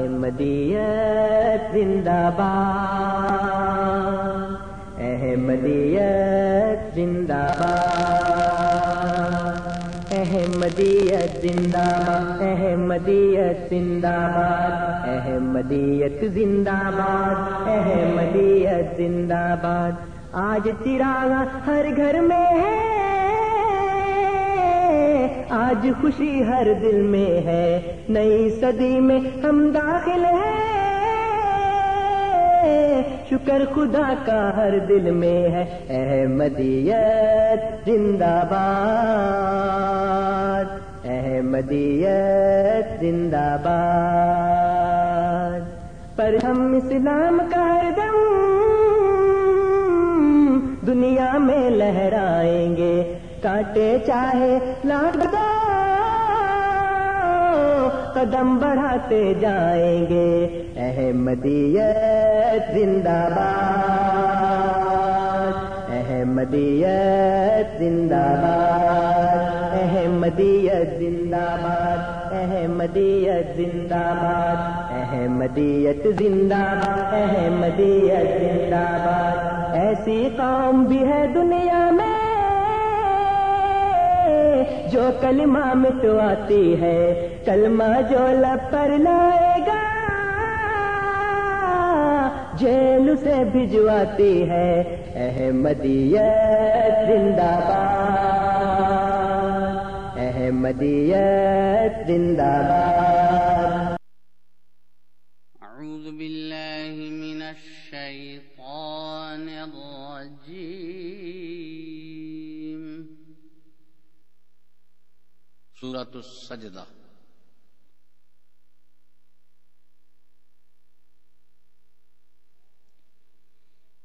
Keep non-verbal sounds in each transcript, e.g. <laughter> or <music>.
احمدیت زندہ باد، احمدیت زندہ باد، احمدیت زندہ باد، احمدیت زندہ باد، احمدیت زندہ باد، احمدیت زندہ باد۔ آج چراغ ہر گھر میں ہے آج خوشی ہر دل میں ہے۔ نئی صدی میں ہم داخل ہیں۔ شکر خدا کا ہر دل میں ہے۔ احمدیت زندہ باد۔ احمدیت زندہ باد۔ پر ہم اسلام کا ہر دم دنیا میں لہرائیں گے۔ کاٹے چاہے لاکھ دو قدم بڑھاتے جائیں گے۔ احمدیت زندہ باد۔ احمدیت زندہ باد۔ احمدیت زندہ باد۔ احمدیت زندہ باد۔ احمدیت زندہ باد۔ احمدیت زندہ باد۔ ایسی قوم بھی ہے دنیا میں جو کلمہ مٹواتی ہے، کلمہ جو لب پر لائے گا، جیل سے بھجواتی ہے۔ احمدیت زندہ باد، احمدیت زندہ باد۔ سورة السجدة.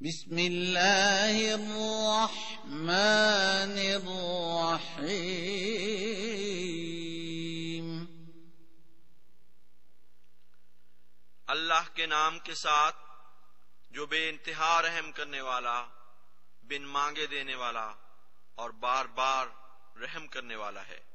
بسم الله الرحمن الرحيم. اللہ کے نام کے ساتھ جو بے انتہا رحم کرنے والا، بن مانگے دینے والا اور بار بار رحم کرنے والا ہے۔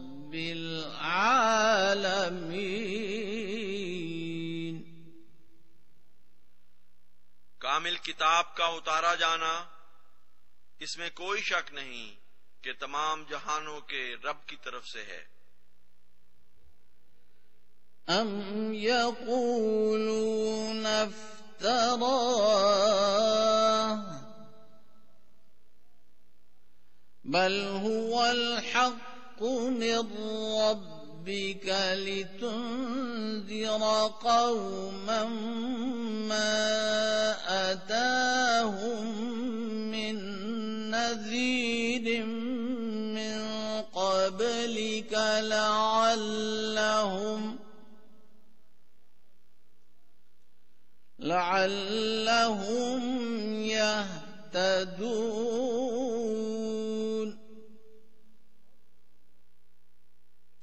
العالمين کامل کتاب کا اتارا جانا اس میں کوئی شک نہیں کہ تمام جہانوں کے رب کی طرف سے ہے۔ أم يقولون افتراه بل هو الحق من ربك لتنذر قوما ما أتاهم من نذير من قبلك لعلهم لعلهم يهتدون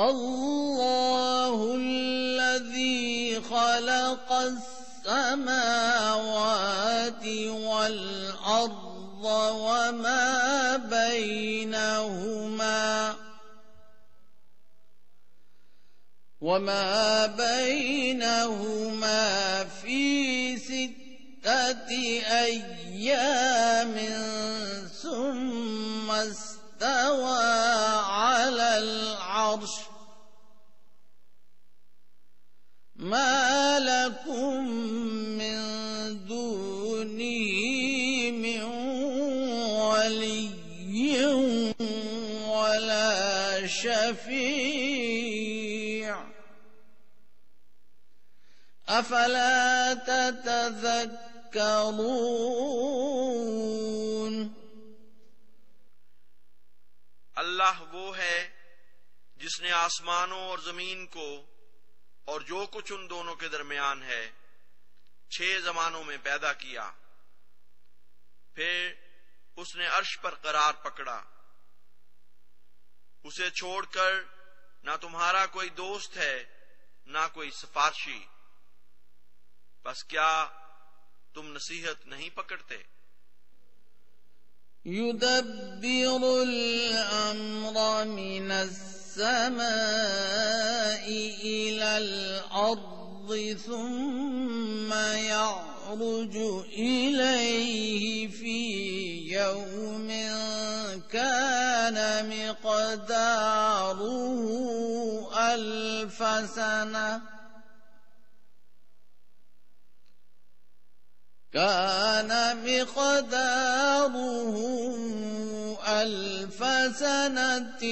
الله الذي خلق السماوات والأرض وما بينهما وما بينهما في ستة أيام ثم استوى على العرش ما لكم من دونه من ولي ولا شفيع. أفلا تتذكرون؟ اللہ وہ ہے جس نے آسمانوں اور زمین کو اور جو کچھ ان دونوں کے درمیان ہے، چھ زمانوں میں پیدا کیا۔ پھر اس نے عرش پر قرار پکڑا۔ اسے چھوڑ کر نہ تمہارا کوئی دوست ہے، نہ کوئی سفارشی۔ بس کیا تم نصیحت نہیں پکڑتے؟ يدبر الأمر من السماء إلى الأرض ثم يعرج إليه في يوم كان مقداره ألف سنة. كان مقداره ألف سنة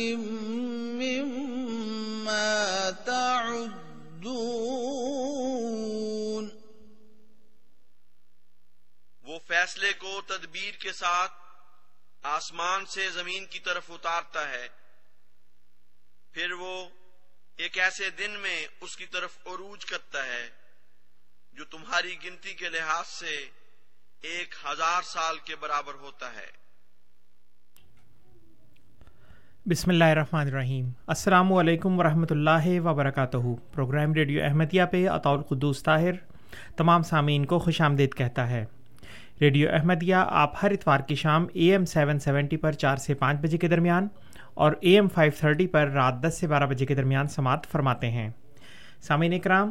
مما تعدون. وہ فیصلے کو تدبیر کے ساتھ آسمان سے زمین کی طرف اتارتا ہے، پھر وہ ایک ایسے دن میں اس کی طرف عروج کرتا ہے۔ جو تمہاری گنتی کے لحاظ سے ایک ہزار سال کے برابر ہوتا ہے۔ بسم اللہ الرحمن الرحیم۔ السلام علیکم ورحمۃ اللہ وبرکاتہ۔ پروگرام ریڈیو احمدیہ پہ اطول قدوس طاہر تمام سامعین کو خوش آمدید کہتا ہے۔ ریڈیو احمدیہ آپ ہر اتوار کی شام اے ایم سیون سیونٹی پر چار سے پانچ بجے کے درمیان اور اے ایم فائیو تھرٹی پر رات دس سے بارہ بجے کے درمیان سماعت فرماتے ہیں۔ سامعین اکرام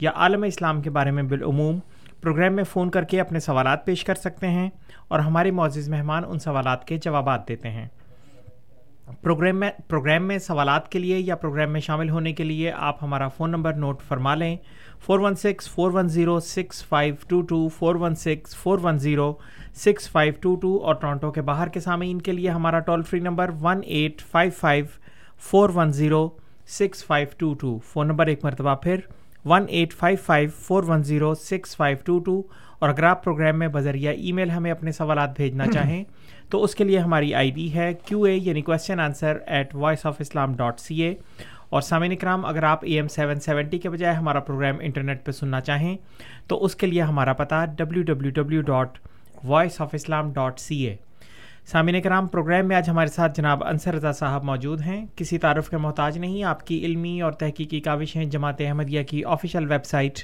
یا عالم اسلام کے بارے میں بالعموم پروگرام میں فون کر کے اپنے سوالات پیش کر سکتے ہیں اور ہمارے معزز مہمان ان سوالات کے جوابات دیتے ہیں۔ پروگرام میں پروگرام میں سوالات کے لیے یا پروگرام میں شامل ہونے کے لیے آپ ہمارا فون نمبر نوٹ فرما لیں۔ Four one six, four one zero, six five two two, four one six, four one zero, six five two two اور ٹورانٹو کے باہر کے سامعین کے لیے ہمارا toll free number one eight five five, four one zero, six five two two. Phone number ایک مرتبہ پھر one eight five five four one zero six five two two اور اگر آپ پروگرام میں بذریعہ ای میل ہمیں اپنے سوالات بھیجنا <clears throat> چاہیں تو اس کے لیے ہماری آئی ڈی ہے کیو اے یعنی question answer at voice of Islam dot C A اور سامعین اکرام اگر آپ اے ایم سیون سیونٹی کے بجائے ہمارا پروگرام انٹرنیٹ پہ سننا چاہیں تو اس کے لیے ہمارا پتہ W W W dot voice of Islam dot C A سامعین کرام پروگرام میں آج ہمارے ساتھ جناب انصر رضا صاحب موجود ہیں۔ کسی تعارف کے محتاج نہیں آپ کی علمی اور تحقیقی کاوشیں جماعت احمدیہ کی official website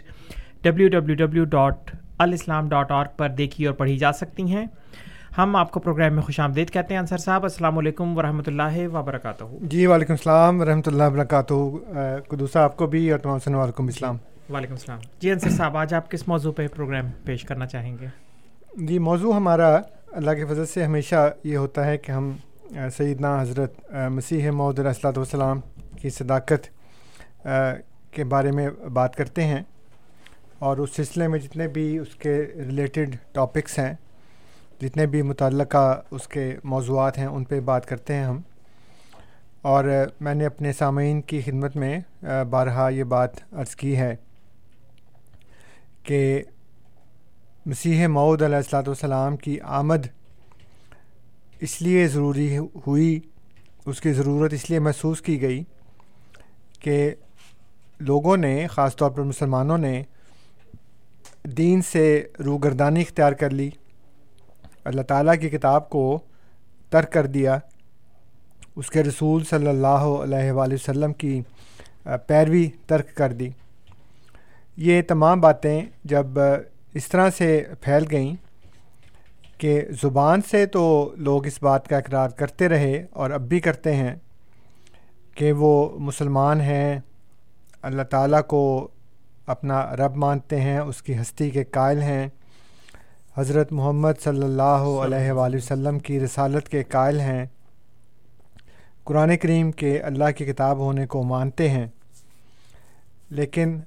W W W dot alislam dot org پر دیکھی اور پڑھی جا سکتی ہیں۔ ہم آپ کو پروگرام میں خوش آمدید کہتے ہیں۔ انصر صاحب السلام علیکم ورحمۃ اللہ وبرکاتہ۔ جی وعلیکم السلام ورحمۃ اللہ وبرکاتہ۔ قدوسا آپ کو بھی اور تمام سن وعلیکم السلام۔ وعلیکم السلام۔ جی انصر صاحب آج آپ کس موضوع پہ پروگرام پیش کرنا چاہیں گے؟ جی موضوع ہمارا اللہ کے فضل سے ہمیشہ یہ ہوتا ہے کہ ہم سیدنا حضرت مسیح معود الصلاۃ والسلام کی صداقت کے بارے میں بات کرتے ہیں۔ اور اس سلسلے میں جتنے بھی اس کے ریلیٹڈ ٹاپکس ہیں، جتنے بھی متعلقہ اس کے موضوعات ہیں، ان پہ بات کرتے ہیں ہم۔ اور میں نے اپنے سامعین کی خدمت میں بارہا یہ بات عرض کی ہے کہ مسیح معود علیہ السلاۃ والسلام کی آمد اس لیے ضروری ہوئی، اس کی ضرورت اس لیے محسوس کی گئی کہ لوگوں نے، خاص طور پر مسلمانوں نے دین سے روگردانی اختیار کر لی، اللہ تعالیٰ کی کتاب کو ترک کر دیا، اس کے رسول صلی اللہ علیہ وآلہ وسلم کی پیروی ترک کر دی۔ یہ تمام باتیں جب اس طرح سے پھیل گئیں کہ زبان سے تو لوگ اس بات کا اقرار کرتے رہے اور اب بھی کرتے ہیں کہ وہ مسلمان ہیں اللہ تعالیٰ کو اپنا رب مانتے ہیں اس کی ہستی کے قائل ہیں۔ حضرت محمد صلی اللہ علیہ وآلہ وسلم کی رسالت کے قائل ہیں۔ قرآن کریم کے اللہ کی کتاب ہونے کو مانتے ہیں۔ لیکن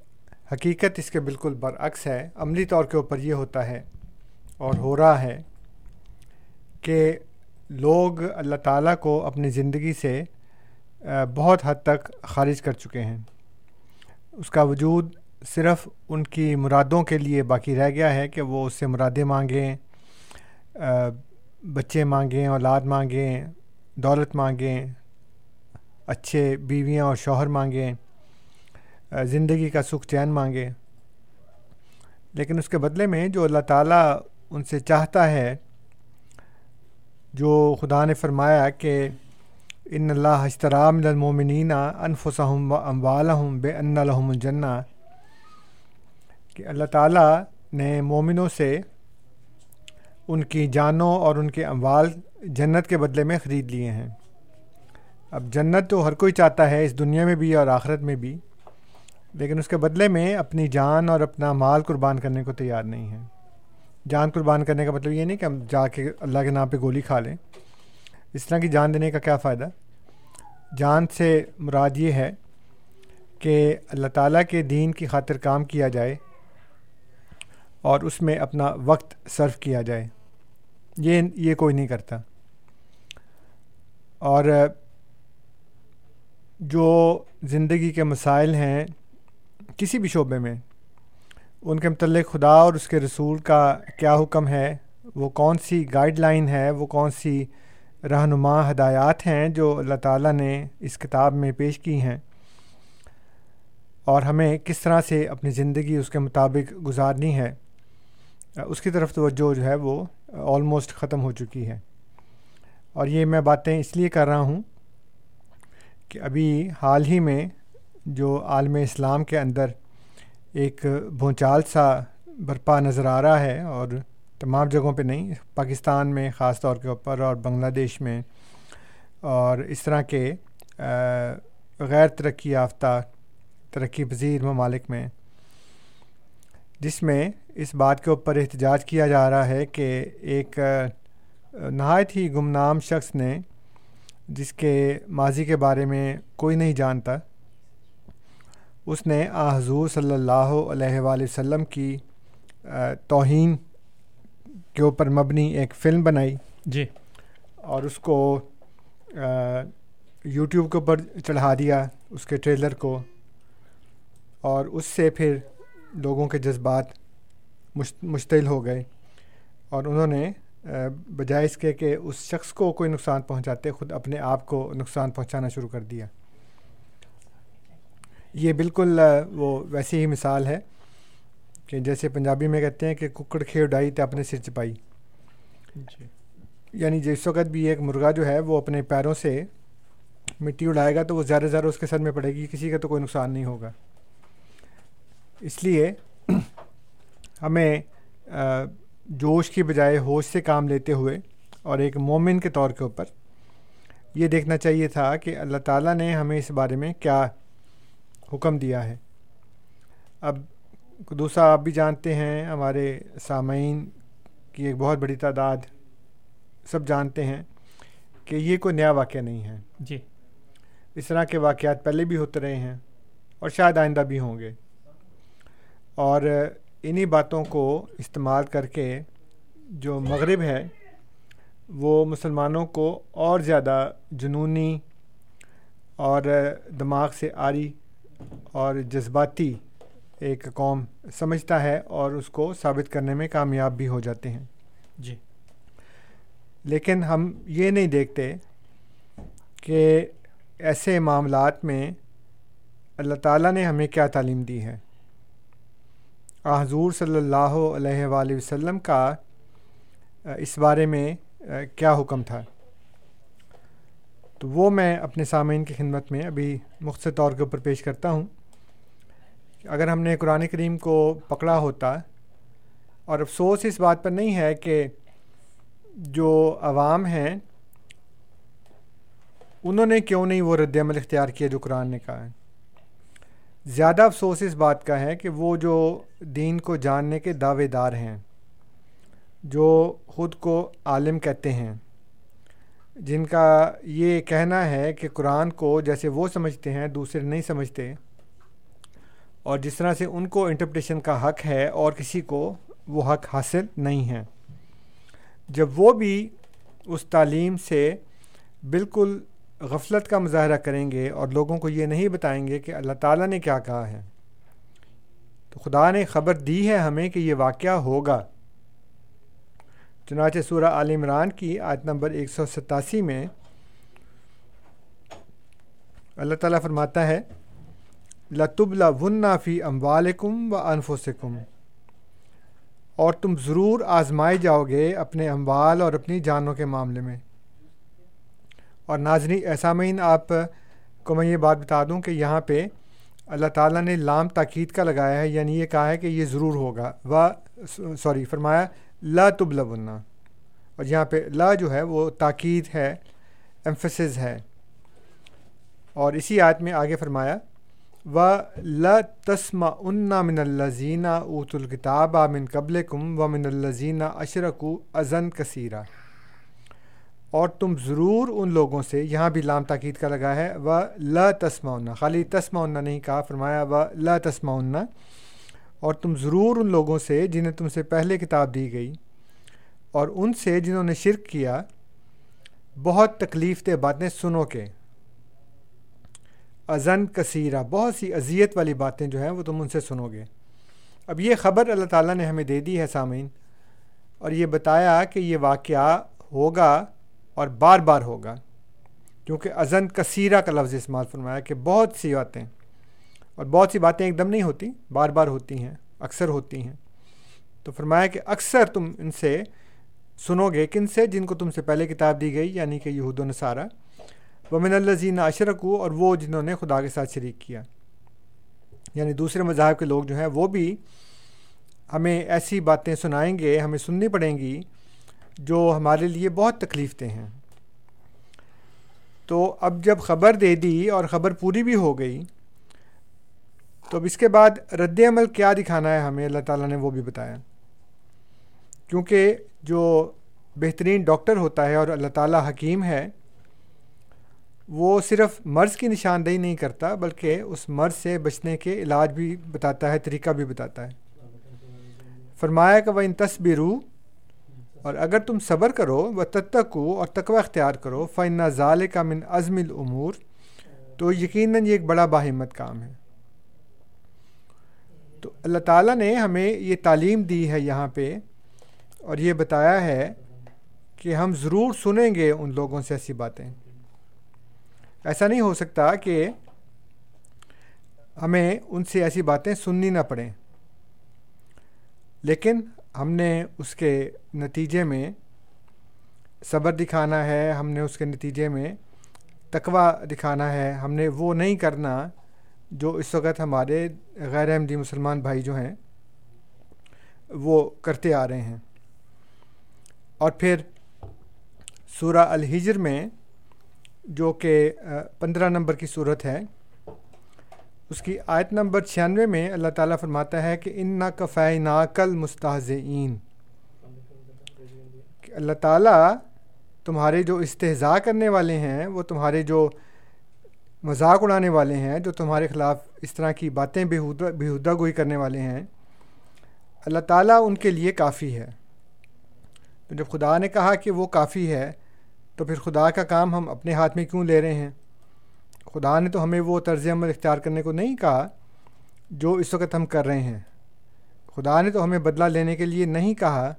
حقیقت اس کے بالکل برعکس ہے۔ عملی طور کے اوپر یہ ہوتا ہے اور ہو رہا ہے کہ لوگ اللہ تعالیٰ کو اپنی زندگی سے بہت حد تک خارج کر چکے ہیں۔ اس کا وجود صرف ان کی مرادوں کے لیے باقی رہ گیا ہے کہ وہ اس سے مرادیں مانگیں بچے مانگیں، اولاد مانگیں، دولت مانگیں، اچھے بیویاں اور شوہر مانگیں۔ زندگی کا سکھ چین مانگیں لیکن اس کے بدلے میں جو اللہ تعالیٰ ان سے چاہتا ہے، جو خدا نے فرمایا کہ ان اللہ اشترام المومنین انفسہم و اموالہم بے ان لحم الجنہ، کہ اللہ تعالیٰ نے مومنوں سے ان کی جانوں اور ان کے اموال جنت کے بدلے میں خرید لیے ہیں۔ اب جنت تو ہر کوئی چاہتا ہے، اس دنیا میں بھی اور آخرت میں بھی۔ لیکن اس کے بدلے میں اپنی جان اور اپنا مال قربان کرنے کو تیار نہیں ہے۔ جان قربان کرنے کا مطلب یہ نہیں کہ ہم جا کے اللہ کے نام پہ گولی کھا لیں۔ اس طرح کی جان دینے کا کیا فائدہ؟ جان سے مراد یہ ہے کہ اللہ تعالیٰ کے دین کی خاطر کام کیا جائے اور اس میں اپنا وقت صرف کیا جائے۔ یہ یہ کوئی نہیں کرتا۔ اور جو زندگی کے مسائل ہیں کسی بھی شعبے میں ان کے متعلق خدا اور اس کے رسول کا کیا حکم ہے؟ وہ کون سی گائیڈ لائن ہے؟ وہ کون سی رہنما ہدایات ہیں جو اللہ تعالیٰ نے اس کتاب میں پیش کی ہیں؟ اور ہمیں کس طرح سے اپنی زندگی اس کے مطابق گزارنی ہے؟ اس کی طرف توجہ جو ہے وہ آلموسٹ ختم ہو چکی ہے۔ اور یہ میں باتیں اس لیے کر رہا ہوں کہ ابھی حال ہی میں جو عالم اسلام کے اندر ایک بھونچال سا برپا نظر آ رہا ہے اور تمام جگہوں پہ نہیں، پاکستان میں خاص طور کے اوپر اور بنگلہ دیش میں اور اس طرح کے غیر ترقی یافتہ، ترقی پذیر ممالک میں، جس میں اس بات کے اوپر احتجاج کیا جا رہا ہے کہ ایک نہایت ہی گمنام شخص نے جس کے ماضی کے بارے میں کوئی نہیں جانتا اس نے آ حضور صلی اللہ علیہ وآلہ وسلم کی توہین کے اوپر مبنی ایک فلم بنائی۔ جی۔ اور اس کو یوٹیوب کے اوپر چڑھا دیا اس کے ٹریلر کو۔ اور اس سے پھر لوگوں کے جذبات مشتعل ہو گئے۔ اور انہوں نے بجائے اس کے کہ اس شخص کو کوئی نقصان پہنچاتے خود اپنے آپ کو نقصان پہنچانا شروع کر دیا۔ یہ بالکل وہ ویسی ہی مثال ہے کہ جیسے پنجابی میں کہتے ہیں کہ ککڑ کھے اڈائی تو اپنے سر چپائی۔ جی۔ یعنی جس وقت بھی ایک مرغا جو ہے وہ اپنے پیروں سے مٹی اڑائے گا تو وہ زیادہ زیادہ اس کے سر میں پڑے گی کسی کا تو کوئی نقصان نہیں ہوگا۔ اس لیے <clears throat> ہمیں جوش کی بجائے ہوش سے کام لیتے ہوئے اور ایک مومن کے طور کے اوپر یہ دیکھنا چاہیے تھا کہ اللہ تعالیٰ نے ہمیں اس بارے میں کیا حکم دیا ہے۔ اب دوسرا آپ بھی جانتے ہیں ہمارے سامعین کی ایک بہت بڑی تعداد سب جانتے ہیں کہ یہ کوئی نیا واقعہ نہیں ہے۔ جی۔ اس طرح کے واقعات پہلے بھی ہوتے رہے ہیں اور شاید آئندہ بھی ہوں گے۔ اور انہی باتوں کو استعمال کر کے جو مغرب ہے وہ مسلمانوں کو اور زیادہ جنونی اور دماغ سے آری اور جذباتی ایک قوم سمجھتا ہے اور اس کو ثابت کرنے میں کامیاب بھی ہو جاتے ہیں۔ جی۔ لیکن ہم یہ نہیں دیکھتے کہ ایسے معاملات میں اللہ تعالیٰ نے ہمیں کیا تعلیم دی ہے۔ حضور صلی اللہ علیہ وآلہ وسلم کا اس بارے میں کیا حکم تھا؟ تو وہ میں اپنے سامعین کی خدمت میں ابھی مختصر طور کے اوپر پیش کرتا ہوں اگر ہم نے قرآن کریم کو پکڑا ہوتا اور افسوس اس بات پر نہیں ہے کہ جو عوام ہیں، انہوں نے کیوں نہیں وہ رد عمل اختیار کیا جو قرآن نے کہا ہے؟ زیادہ افسوس اس بات کا ہے کہ وہ جو دین کو جاننے کے دعوے دار ہیں، جو خود کو عالم کہتے ہیں جن کا یہ کہنا ہے کہ قرآن کو جیسے وہ سمجھتے ہیں، دوسرے نہیں سمجھتے۔ اور جس طرح سے ان کو انٹرپریشن کا حق ہے اور کسی کو وہ حق حاصل نہیں ہے۔ جب وہ بھی اس تعلیم سے بالکل غفلت کا مظاہرہ کریں گے اور لوگوں کو یہ نہیں بتائیں گے کہ اللہ تعالیٰ نے کیا کہا ہے۔ تو خدا نے خبر دی ہے ہمیں کہ یہ واقعہ ہوگا۔ چنانچہ سورہ عال عمران کی آیت نمبر ایک سو ستاسی میں اللہ تعالیٰ فرماتا ہے لطب لا فی اموالکم و انفسکم اور تم ضرور آزمائے جاؤ گے اپنے اموال اور اپنی جانوں کے معاملے میں۔ اور ناظرین ایسامین آپ کو میں یہ بات بتا دوں کہ یہاں پہ اللہ تعالیٰ نے لام تاکید کا لگایا ہے یعنی یہ کہا ہے کہ یہ ضرور ہوگا۔ و سوری، فرمایا لا تب اور یہاں پہ لا جو ہے وہ تاکید ہے ایمفسز ہے۔ اور اسی آیت میں آگے فرمایا، و ل تسم انا من الزینہ اوت الکتاب من قبل کم و من الزینہ اشرکو ازن کثیرہ اور تم ضرور ان لوگوں سے یہاں بھی لام تاکید کا لگا ہے، و لا تسمعنا خالی تسمعنا نہیں کہا، فرمایا، و لا تسمعنا اور تم ضرور ان لوگوں سے جنہیں تم سے پہلے کتاب دی گئی اور ان سے جنہوں نے شرک کیا، بہت تکلیف دہ باتیں سنو کے ازن کثیرہ، بہت سی اذیت والی باتیں جو ہیں وہ تم ان سے سنو گے۔ اب یہ خبر اللہ تعالیٰ نے ہمیں دے دی ہے سامعین، اور یہ بتایا کہ یہ واقعہ ہوگا اور بار بار ہوگا۔ کیونکہ ازن کثیرہ کا لفظ استعمال فرمایا کہ بہت سی باتیں۔ اور بہت سی باتیں ایک دم نہیں ہوتی، بار بار ہوتی ہیں، اکثر ہوتی ہیں۔ تو فرمایا کہ اکثر تم ان سے سنو گے، کن سے؟ جن کو تم سے پہلے کتاب دی گئی یعنی کہ یہود و نصارہ۔ ومن الزین اشرک اور وہ جنہوں نے خدا کے ساتھ شریک کیا۔ یعنی دوسرے مذاہب کے لوگ جو ہیں، وہ بھی ہمیں ایسی باتیں سنائیں گے، ہمیں سننی پڑیں گی، جو ہمارے لیے بہت تکلیف دہ ہیں۔ تو اب جب خبر دے دی اور خبر پوری بھی ہو گئی تو اب اس کے بعد رد عمل کیا دکھانا ہے ہمیں اللہ تعالیٰ نے وہ بھی بتایا۔ کیونکہ جو بہترین ڈاکٹر ہوتا ہے اور اللہ تعالیٰ حکیم ہے، وہ صرف مرض کی نشاندہی نہیں کرتا، بلکہ اس مرض سے بچنے کے علاج بھی بتاتا ہے، طریقہ بھی بتاتا ہے۔ فرمایا کہ وہ ان تصبرو اور اگر تم صبر کرو و تتکو اور تقوی اختیار کرو فن ظال کا من عزم العمور تو یقیناً یہ ایک بڑا باہمت کام ہے۔ تو اللہ تعالیٰ نے ہمیں یہ تعلیم دی ہے یہاں پہ اور یہ بتایا ہے کہ ہم ضرور سنیں گے ان لوگوں سے ایسی باتیں۔ ایسا نہیں ہو سکتا کہ ہمیں ان سے ایسی باتیں سننی نہ پڑیں۔ لیکن ہم نے اس کے نتیجے میں صبر دکھانا ہے، ہم نے اس کے نتیجے میں تقوا دکھانا ہے، ہم نے وہ نہیں کرنا جو اس وقت ہمارے غیر احمدی مسلمان بھائی جو ہیں، وہ کرتے آ رہے ہیں۔ اور پھر سورہ الحجر میں جو کہ پندرہ نمبر کی صورت ہے، اس کی آیت نمبر چھیانوے میں اللہ تعالیٰ فرماتا ہے کہ ان نا کفی نا کل مستحزین کہ اللہ تعالیٰ تمہارے جو استحضاء کرنے والے ہیں، وہ تمہارے جو مذاق اڑانے والے ہیں جو تمہارے خلاف اس طرح کی باتیں بےحودہ بےحودہ گوئی کرنے والے ہیں، اللہ تعالیٰ ان کے لیے کافی ہے۔ تو جب خدا نے کہا کہ وہ کافی ہے، تو پھر خدا کا کام ہم اپنے ہاتھ میں کیوں لے رہے ہیں؟ خدا نے تو ہمیں وہ طرز عمل اختیار کرنے کو نہیں کہا جو اس وقت ہم کر رہے ہیں۔ خدا نے تو ہمیں بدلہ لینے کے لیے نہیں کہا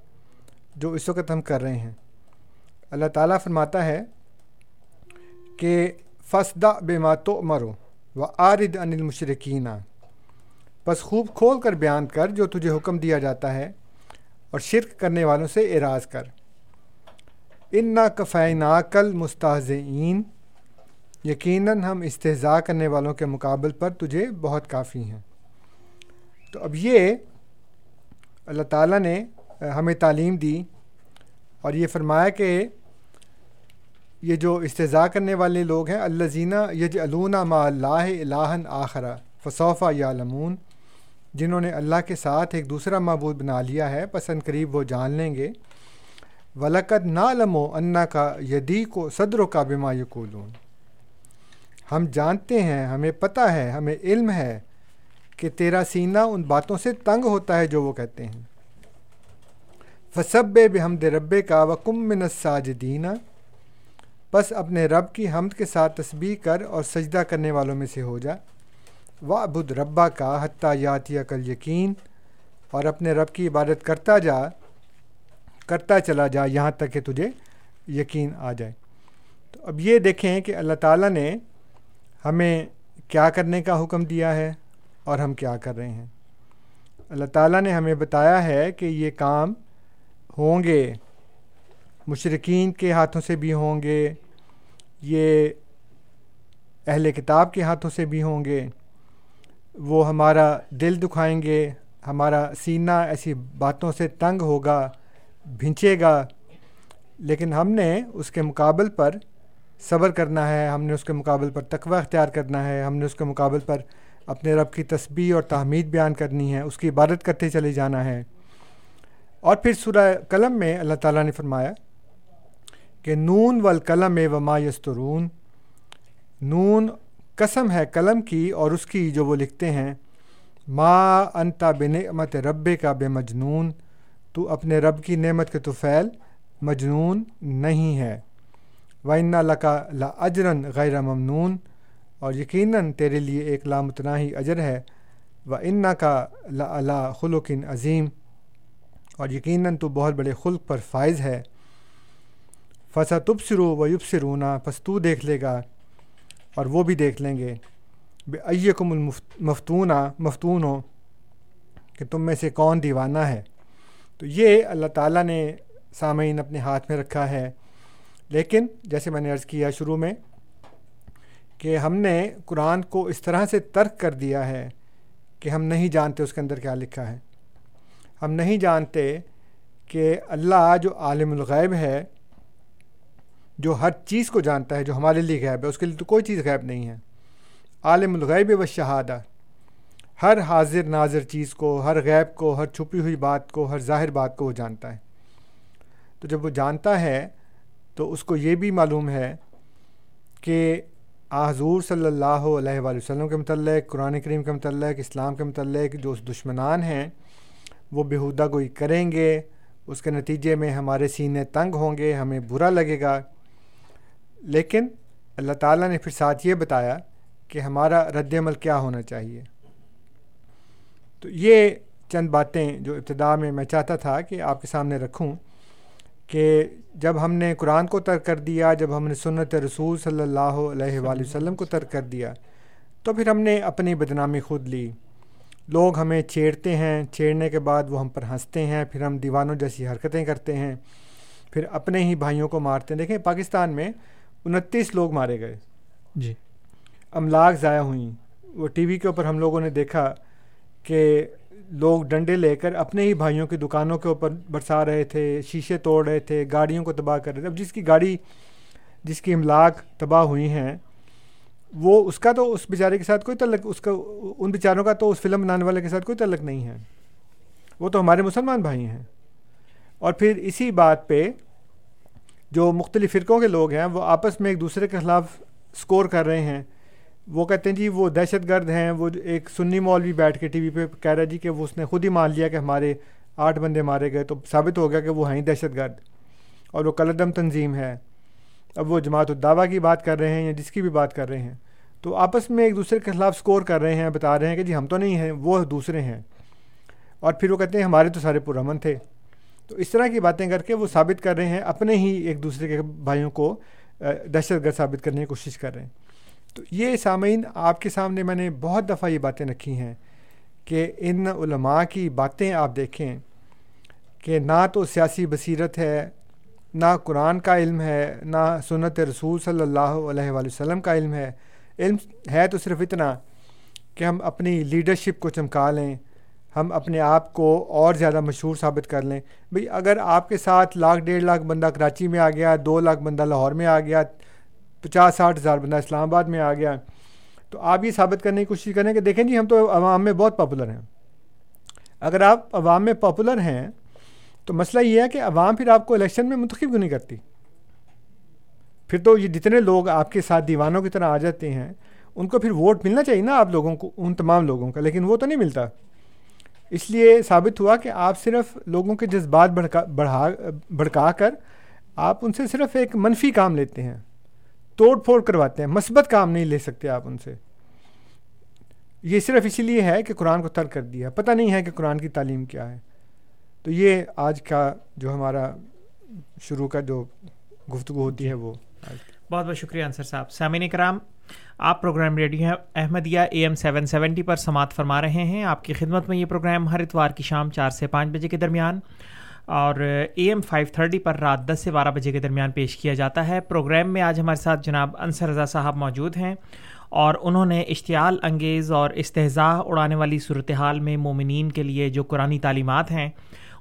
جو اس وقت ہم کر رہے ہیں۔ اللہ تعالیٰ فرماتا ہے کہ فسدہ بے ماتو مرو و عارد ان المشرقینہ بس خوب کھول کر بیان کر جو تجھے حکم دیا جاتا ہے اور شرک کرنے والوں سے اعراض کر۔ ان نا کفینا مستحزین یقیناً ہم استحضاء کرنے والوں کے مقابل پر تجھے بہت کافی ہیں۔ تو اب یہ اللہ تعالیٰ نے ہمیں تعلیم دی اور یہ فرمایا کہ یہ جو استضاء کرنے والے لوگ ہیں اللہ زینہ یج علونہ ما اللہ الہن آخرا فصوفہ یا لمون جنہوں نے اللہ کے ساتھ ایک دوسرا معبود بنا لیا ہے، پسند قریب وہ جان لیں گے۔ ولقد نا لمو انا کا یدی کو صدر و کا بما یقولون ہم جانتے ہیں، ہمیں پتہ ہے، ہمیں علم ہے کہ تیرا سینہ ان باتوں سے تنگ ہوتا ہے جو وہ کہتے ہیں۔ فصب بحمد رب کا وکم من الساجدینہ بس اپنے رب کی حمد کے ساتھ تسبیح کر اور سجدہ کرنے والوں میں سے ہو جا۔ و ابود ربا کا حتیٰ یاتیہ کل یقین اور اپنے رب کی عبادت کرتا جا، کرتا چلا جا یہاں تک کہ تجھے یقین آ جائے۔ تو اب یہ دیکھیں کہ اللہ تعالیٰ نے ہمیں کیا کرنے کا حکم دیا ہے اور ہم کیا کر رہے ہیں۔ اللہ تعالیٰ نے ہمیں بتایا ہے کہ یہ کام ہوں گے۔ مشرقین کے ہاتھوں سے بھی ہوں گے، یہ اہل کتاب کے ہاتھوں سے بھی ہوں گے۔ وہ ہمارا دل دکھائیں گے، ہمارا سینہ ایسی باتوں سے تنگ ہوگا، بھنچے گا۔ لیکن ہم نے اس کے مقابل پر صبر کرنا ہے، ہم نے اس کے مقابل پر تقوی اختیار کرنا ہے، ہم نے اس کے مقابل پر اپنے رب کی تسبیح اور تحمید بیان کرنی ہے، اس کی عبادت کرتے چلے جانا ہے۔ اور پھر سورہ قلم میں اللہ تعالیٰ نے فرمایا کہ نون والقلم و ما یسترون، نون قسم ہے قلم کی اور اس کی جو وہ لکھتے ہیں، ما انتا بنعمت رب کا بے مجنون تو اپنے رب کی نعمت کے توفیل مجنون نہیں ہے۔ و ان لکا لا اجرن غیر ممنون، اور یقیناً تیرے لیے ایک لامتناہی اجر ہے۔ و ان کا لا خلقن عظیم، اور یقیناً تو بہت بڑے خلق پر فائز ہے۔ فسا تب سرو و یب سرونا پس تو دیکھ لے گا اور وہ بھی دیکھ لیں گے۔ بے ایکم المفتونہ مفتون ہو کہ تم میں سے کون دیوانہ ہے۔ تو یہ اللہ تعالیٰ نے سامعین اپنے ہاتھ میں رکھا ہے۔ لیکن جیسے میں نے عرض کیا شروع میں کہ ہم نے قرآن کو اس طرح سے ترک کر دیا ہے کہ ہم نہیں جانتے اس کے اندر کیا لکھا ہے۔ ہم نہیں جانتے کہ اللہ جو عالم الغیب ہے جو ہر چیز کو جانتا ہے، جو ہمارے لیے غیب ہے، اس کے لیے تو کوئی چیز غیب نہیں ہے۔ عالم الغیب و شہادہ ہر حاضر ناظر چیز کو، ہر غیب کو، ہر چھپی ہوئی بات کو، ہر ظاہر بات کو وہ جانتا ہے۔ تو جب وہ جانتا ہے، تو اس کو یہ بھی معلوم ہے کہ حضور صلی اللہ علیہ وآلہ وسلم کے متعلق، قرآن کریم کے متعلق، اسلام کے متعلق جو دشمنان ہیں، وہ بےحودہ گوئی کریں گے۔ اس کے نتیجے میں ہمارے سینے تنگ ہوں گے، ہمیں برا لگے گا۔ لیکن اللہ تعالیٰ نے پھر ساتھ یہ بتایا کہ ہمارا رد عمل کیا ہونا چاہیے۔ تو یہ چند باتیں جو ابتدا میں میں چاہتا تھا کہ آپ کے سامنے رکھوں کہ جب ہم نے قرآن کو ترک کر دیا، جب ہم نے سنت رسول صلی اللہ علیہ وآلہ وسلم کو ترک کر دیا، تو پھر ہم نے اپنی بدنامی خود لی۔ لوگ ہمیں چھیڑتے ہیں، چھیڑنے کے بعد وہ ہم پر ہنستے ہیں، پھر ہم دیوانوں جیسی حرکتیں کرتے ہیں، پھر اپنے ہی بھائیوں کو مارتے ہیں۔ دیکھیں، پاکستان میں انتیس لوگ مارے گئے۔ جی۔ املاک ضائع ہوئیں۔ وہ ٹی وی کے اوپر ہم لوگوں نے دیکھا کہ لوگ ڈنڈے لے کر اپنے ہی بھائیوں کی دکانوں کے اوپر برسا رہے تھے شیشے توڑ رہے تھے گاڑیوں کو تباہ کر رہے تھے۔ اب جس کی گاڑی جس کی املاک تباہ ہوئی ہیں وہ اس کا تو اس بیچارے کے ساتھ کوئی تعلق اس کا ان بیچاروں کا تو اس فلم بنانے والے کے ساتھ کوئی تعلق نہیں ہے۔ وہ تو ہمارے مسلمان بھائی ہیں۔ اور پھر اسی بات پہ جو مختلف فرقوں کے لوگ ہیں، وہ آپس میں ایک دوسرے کے خلاف سکور کر رہے ہیں۔ وہ کہتے ہیں جی وہ دہشت گرد ہیں، وہ ایک سنی مول بھی بیٹھ کے ٹی وی پہ کہہ رہا جی کہ وہ اس نے خود ہی مان لیا کہ ہمارے آٹھ بندے مارے گئے، تو ثابت ہو گیا کہ وہ ہیں دہشت گرد اور وہ کلدم تنظیم ہے۔ اب وہ جماعت الدعویٰ کی بات کر رہے ہیں یا جس کی بھی بات کر رہے ہیں۔ تو آپس میں ایک دوسرے کے خلاف سکور کر رہے ہیں، بتا رہے ہیں کہ جی ہم تو نہیں ہیں، وہ دوسرے ہیں۔ اور پھر وہ کہتے ہیں ہمارے تو سارے پرامن تھے۔ تو اس طرح کی باتیں کر کے وہ ثابت کر رہے ہیں، اپنے ہی ایک دوسرے کے بھائیوں کو دہشت گرد ثابت کرنے کی کوشش کر رہے ہیں۔ تو یہ سامعین، آپ کے سامنے میں نے بہت دفعہ یہ باتیں رکھی ہیں کہ ان علماء کی باتیں آپ دیکھیں کہ نہ تو سیاسی بصیرت ہے، نہ قرآن کا علم ہے، نہ سنت رسول صلی اللہ علیہ وآلہ وسلم کا علم ہے۔ علم ہے تو صرف اتنا کہ ہم اپنی لیڈرشپ کو چمکا لیں۔ ہم اپنے آپ کو اور زیادہ مشہور ثابت کر لیں۔ بھئی اگر آپ کے ساتھ لاکھ ڈیڑھ لاکھ بندہ کراچی میں آ گیا، دو لاکھ بندہ لاہور میں آ گیا، پچاس ساٹھ ہزار بندہ اسلام آباد میں آ گیا، تو آپ یہ ثابت کرنے کی کوشش کریں کہ دیکھیں جی ہم تو عوام میں بہت پاپولر ہیں۔ اگر آپ عوام میں پاپولر ہیں تو مسئلہ یہ ہے کہ عوام پھر آپ کو الیکشن میں منتخب کیوں نہیں کرتی؟ پھر تو یہ جتنے لوگ آپ کے ساتھ دیوانوں کی طرح آ جاتے ہیں، ان کو پھر ووٹ ملنا چاہیے نا آپ لوگوں کو، ان تمام لوگوں کا، لیکن وہ تو نہیں ملتا۔ اس لیے ثابت ہوا کہ آپ صرف لوگوں کے جذبات بڑھکا بڑھا بھڑکا کر آپ ان سے صرف ایک منفی کام لیتے ہیں، توڑ پھوڑ کرواتے ہیں، مثبت کام نہیں لے سکتے آپ ان سے۔ یہ صرف اسی لیے ہے کہ قرآن کو ترک کر دیا پتہ نہیں ہے کہ قرآن کی تعلیم کیا ہے۔ تو یہ آج کا جو ہمارا شروع کا جو گفتگو ہوتی ہے وہ۔ بہت بہت شکریہ انصر صاحب۔ سامعین کرام آپ programme radio Ahmadiyya A M seven seventy پر سماعت فرما رہے ہیں۔ آپ کی خدمت میں یہ پروگرام ہر اتوار کی شام چار سے پانچ بجے کے درمیان اور اے ایم فائیو تھرٹی پر رات دس سے بارہ بجے کے درمیان پیش کیا جاتا ہے۔ پروگرام میں آج ہمارے ساتھ جناب انصر رضا صاحب موجود ہیں اور انہوں نے اشتعال انگیز اور استحضاء اڑانے والی صورتحال میں مومنین کے لیے جو قرآن تعلیمات ہیں،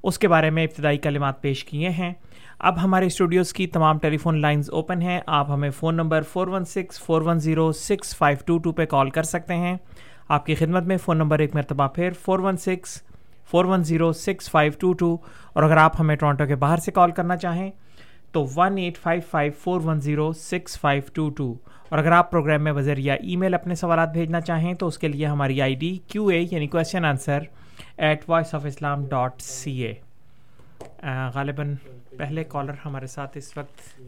اس کے بارے میں ابتدائی کلمات پیش کیے ہیں۔ اب ہمارے اسٹوڈیوز کی تمام ٹیلی فون لائنز اوپن ہیں۔ آپ ہمیں phone number four one six four one zero six five two two پہ کال کر سکتے ہیں۔ آپ کی خدمت میں فون نمبر ایک مرتبہ پھر four one six four one zero six five two two اور اگر آپ ہمیں ٹورانٹو کے باہر سے کال کرنا چاہیں تو one eight five five four one zero six five two two اور اگر آپ پروگرام میں وزیر یا ای میل اپنے سوالات بھیجنا چاہیں تو اس کے لیے ہماری آئی ڈی کیو اے یعنی question answer at voice of Islam dot C A غالباً پہلے کالر ہمارے ساتھ اس وقت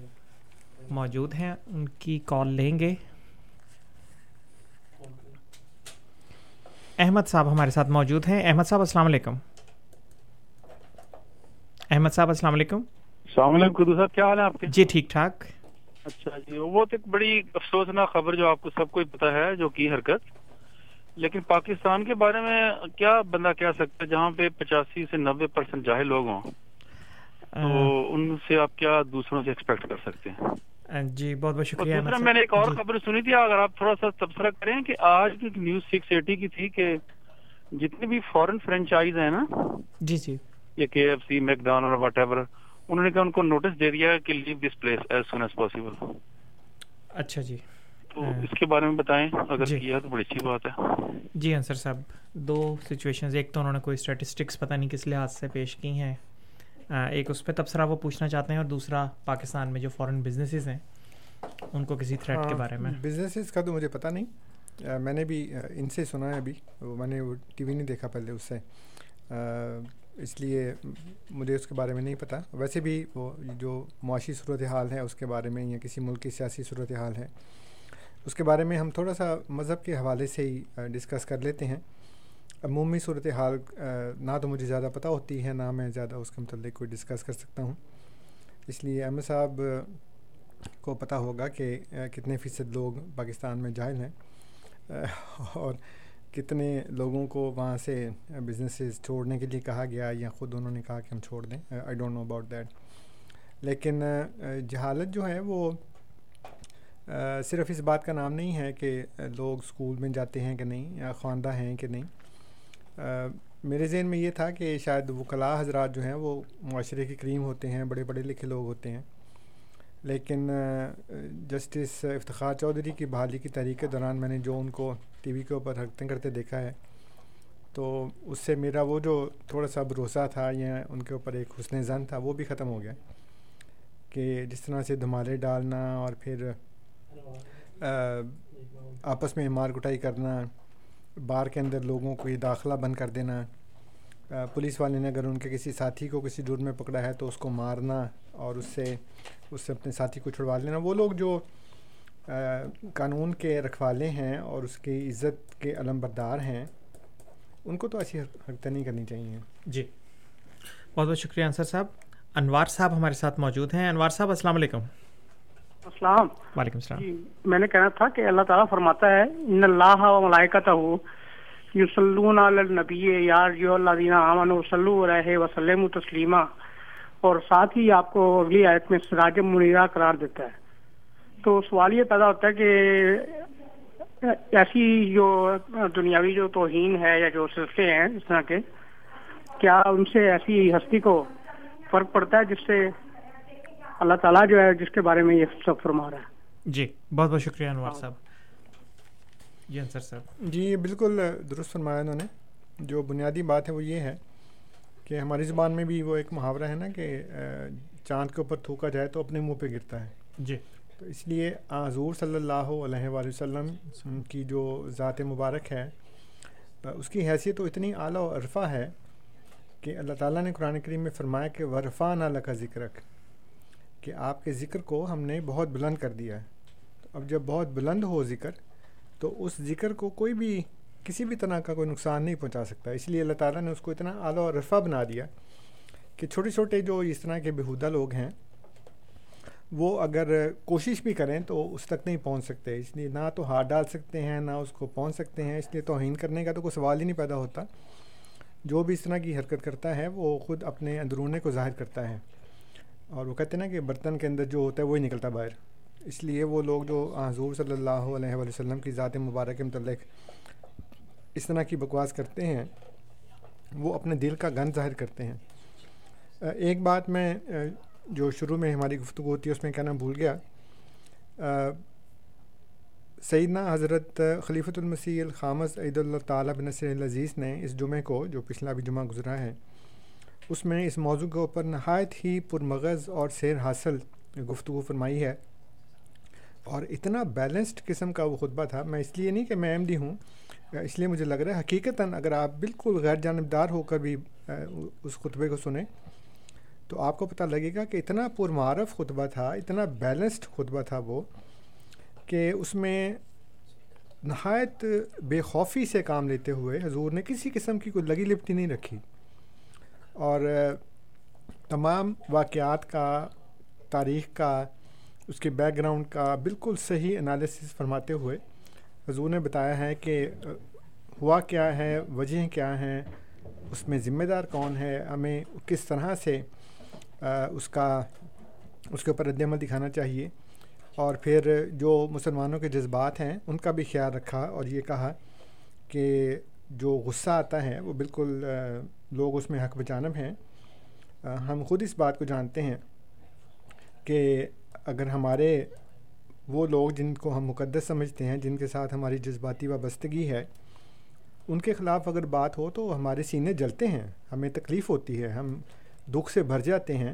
موجود ہیں۔ ان کی کال لیں گے۔ احمد صاحب ہمارے ساتھ موجود ہیں۔ احمد صاحب السلام علیکم۔ احمد صاحب السلام علیکم۔ السلام علیکم صاحب کیا حال ہے آپ کے؟ جی ٹھیک ٹھاک۔ اچھا جی وہ تو ایک بڑی افسوسناک خبر جو آپ کو سب کو پتا ہے جو کی حرکت۔ لیکن پاکستان کے بارے میں کیا بندہ کہہ سکتا ہے جہاں پہ پچاسی سے نبے پرسینٹ جاہل لوگ ہوں؟ تو ان سے آپ کیا دوسروں سے ایکسپیکٹ کر سکتے ہیں؟ جی بہت بہت شکریہ دوسرا میں نے ایک اور خبر سنی تھی اگر آپ تھوڑا سا تبصرہ کریں کہ آج کی نیوز سکس ایٹی کی تھی کہ جتنی بھی فورن فرینچائز ہیں نا جی جی۔ یہ کے ایف سی میک ڈان اور واٹ ایور انہوں نے کہا ان کو نوٹس دے دیا کہ leave this place as soon as possible اچھا جی۔ تو اس کے بارے میں بتائیں اگر کیا تو بڑی اچھی بات ہے۔ جی انصر صاحب دو سچویشنز ایک تو انہوں نے کوئی اسٹیٹسٹکس پتہ نہیں کس لحاظ سے پیش کی ہیں۔ ایک اس پہ تبصرہ وہ پوچھنا چاہتے ہیں اور دوسرا پاکستان میں جو فورن بزنسز ہیں ان کو کسی تھریٹ کے بارے میں۔ بزنسز کا تو مجھے پتہ نہیں۔ میں نے بھی ان سے سنا ہے ابھی وہ میں نے وہ ٹی وی نہیں دیکھا پہلے اس سے۔ اس لیے مجھے اس کے بارے میں نہیں پتہ۔ ویسے بھی وہ جو معاشی صورت حال ہے اس کے بارے میں یا کسی ملک کی سیاسی صورت حال ہے اس کے بارے میں ہم تھوڑا سا مذہب کے حوالے سے ہی ڈسکس کر لیتے ہیں۔ عمومی صورت حال نہ تو مجھے زیادہ پتہ ہوتی ہے، نہ میں زیادہ اس کے متعلق کوئی ڈسکس کر سکتا ہوں۔ اس لیے احمد صاحب کو پتہ ہوگا کہ کتنے فیصد لوگ پاکستان میں جائل ہیں۔ اور کتنے لوگوں کو وہاں سے بزنسز چھوڑنے کے لیے کہا گیا یا خود انہوں نے کہا کہ ہم چھوڑ دیں۔ I don't know about that لیکن جہالت جو ہے وہ صرف اس بات کا نام نہیں ہے کہ لوگ اسکول میں جاتے ہیں کہ نہیں، یا خواندہ ہیں کہ نہیں۔ میرے ذہن میں یہ تھا کہ شاید وکلاء حضرات جو ہیں وہ معاشرے کے کریم ہوتے ہیں، بڑے پڑھے لکھے لوگ ہوتے ہیں۔ لیکن جسٹس افتخار چودھری کی بحالی کی تحریک کے دوران میں نے جو ان کو ٹی وی کے اوپر حرکتیں کرتے دیکھا ہے، تو اس سے میرا وہ جو تھوڑا سا بھروسہ تھا، یا ان کے اوپر ایک حسن زن تھا، وہ بھی ختم ہو گیا۔ کہ جس طرح سے دھمالے ڈالنا اور پھر آپس میں مار کٹائی کرنا، بار کے اندر لوگوں کو یہ داخلہ بند کر دینا۔ پولیس والے نے اگر ان کے کسی ساتھی کو کسی جرم میں پکڑا ہے تو اس کو مارنا اور اس سے اس سے اپنے ساتھی کو چھڑوا لینا۔ وہ لوگ جو قانون کے رکھوالے ہیں اور اس کی عزت کے علم بردار ہیں، ان کو تو ایسی حرکتیں نہیں کرنی چاہیے۔ جی۔ بہت بہت شکریہ انصر صاحب۔ انوار صاحب ہمارے ساتھ موجود ہیں۔ انوار صاحب، السلام علیکم۔ السلام۔ وعلیکم السلام۔ جی میں نے کہنا تھا کہ اللہ تعالیٰ فرماتا ہے ان اللہ و ملائکتہ یصلون علی النبی یا ایھا الذین آمنوا صلوا علیہ وسلموا تسلیما۔ اور ساتھ ہی آپ کو اگلی آیت میں سراج منیرہ قرار دیتا ہے۔ تو سوال یہ پیدا ہوتا ہے کہ ایسی جو دنیاوی جو توہین ہے یا جو سلسلے ہیں اس طرح کے کیا ان سے ایسی ہستی کو فرق پڑتا ہے جس سے اللہ تعالیٰ جو ہے جس کے بارے میں یہ سب فرما رہا ہے۔ جی بہت بہت شکریہ انوار صاحب۔ جی انصر صاحب۔ جی بالکل درست فرمایا انہوں نے۔ جو بنیادی بات ہے وہ یہ ہے کہ ہماری زبان میں بھی وہ ایک محاورہ ہے نا کہ چاند کے اوپر تھوکا جائے تو اپنے منہ پہ گرتا ہے۔ جی۔ تو اس لیے حضور صلی اللہ علیہ وآلہ وسلم کی جو ذات مبارک ہے اس کی حیثیت تو اتنی اعلیٰ و عرفہ ہے کہ اللہ تعالیٰ نے قرآن کریم میں فرمایا کہ ورفا نہ کا ذکر کہ آپ کے ذکر کو ہم نے بہت بلند کر دیا ہے۔ اب جب بہت بلند ہو ذکر، تو اس ذکر کو کوئی بھی، کسی بھی طرح کا کوئی نقصان نہیں پہنچا سکتا۔ اس لیے اللہ تعالیٰ نے اس کو اتنا اعلیٰ و رفع بنا دیا کہ چھوٹے چھوٹے جو اس طرح کے بیہودہ لوگ ہیں، وہ اگر کوشش بھی کریں تو اس تک نہیں پہنچ سکتے۔ اس لیے نہ تو ہاتھ ڈال سکتے ہیں، نہ اس کو پہنچ سکتے ہیں۔ اس لیے توہین کرنے کا تو کوئی سوال ہی نہیں پیدا ہوتا۔ جو بھی اس طرح کی حرکت کرتا ہے، وہ خود اپنے اندرونے کو ظاہر کرتا ہے۔ اور وہ کہتے ہیں نا کہ برتن کے اندر جو ہوتا ہے وہی نکلتا باہر۔ اس لیے وہ لوگ جو حضور صلی اللہ علیہ وسلم کی ذات مبارک کے متعلق اس طرح کی بکواس کرتے ہیں، وہ اپنے دل کا گن ظاہر کرتے ہیں۔ ایک بات میں جو شروع میں ہماری گفتگو ہوتی ہے، اس میں کہنا بھول گیا۔ سیدنا حضرت خلیفۃ المسیح الخامس عید اللہ تعالیٰ بن نصر العزیز نے اس جمعے کو، جو پچھلا بھی جمعہ گزرا ہے اس میں اس موضوع کے اوپر نہایت ہی پرمغز اور سیر حاصل گفتگو فرمائی ہے۔ اور اتنا بیلنسڈ قسم کا وہ خطبہ تھا۔ میں اس لیے نہیں کہ میں ایم ڈی ہوں، اس لیے مجھے لگ رہا ہے حقیقتاً اگر آپ بالکل غیر جانبدار ہو کر بھی اس خطبے کو سنیں، تو آپ کو پتہ لگے گا کہ اتنا پرمعارف خطبہ تھا، اتنا بیلنسڈ خطبہ تھا وہ، کہ اس میں نہایت بے خوفی سے کام لیتے ہوئے حضور نے کسی قسم کی کوئی لگی لپٹی نہیں رکھی۔ اور تمام واقعات کا، تاریخ کا، اس کے بیک گراؤنڈ کا بالکل صحیح انالیسس فرماتے ہوئے حضور نے بتایا ہے کہ ہوا کیا ہے وجہ کیا ہیں، اس میں ذمہ دار کون ہے، ہمیں کس طرح سے اس کا، اس کے اوپر رد عمل دکھانا چاہیے۔ اور پھر جو مسلمانوں کے جذبات ہیں، ان کا بھی خیال رکھا اور یہ کہا کہ جو غصہ آتا ہے، وہ بالکل لوگ اس میں حق بجانب ہیں۔ ہم خود اس بات کو جانتے ہیں کہ اگر ہمارے وہ لوگ جن کو ہم مقدس سمجھتے ہیں، جن کے ساتھ ہماری جذباتی وابستگی ہے، ان کے خلاف اگر بات ہو تو ہمارے سینے جلتے ہیں، ہمیں تکلیف ہوتی ہے، ہم دکھ سے بھر جاتے ہیں۔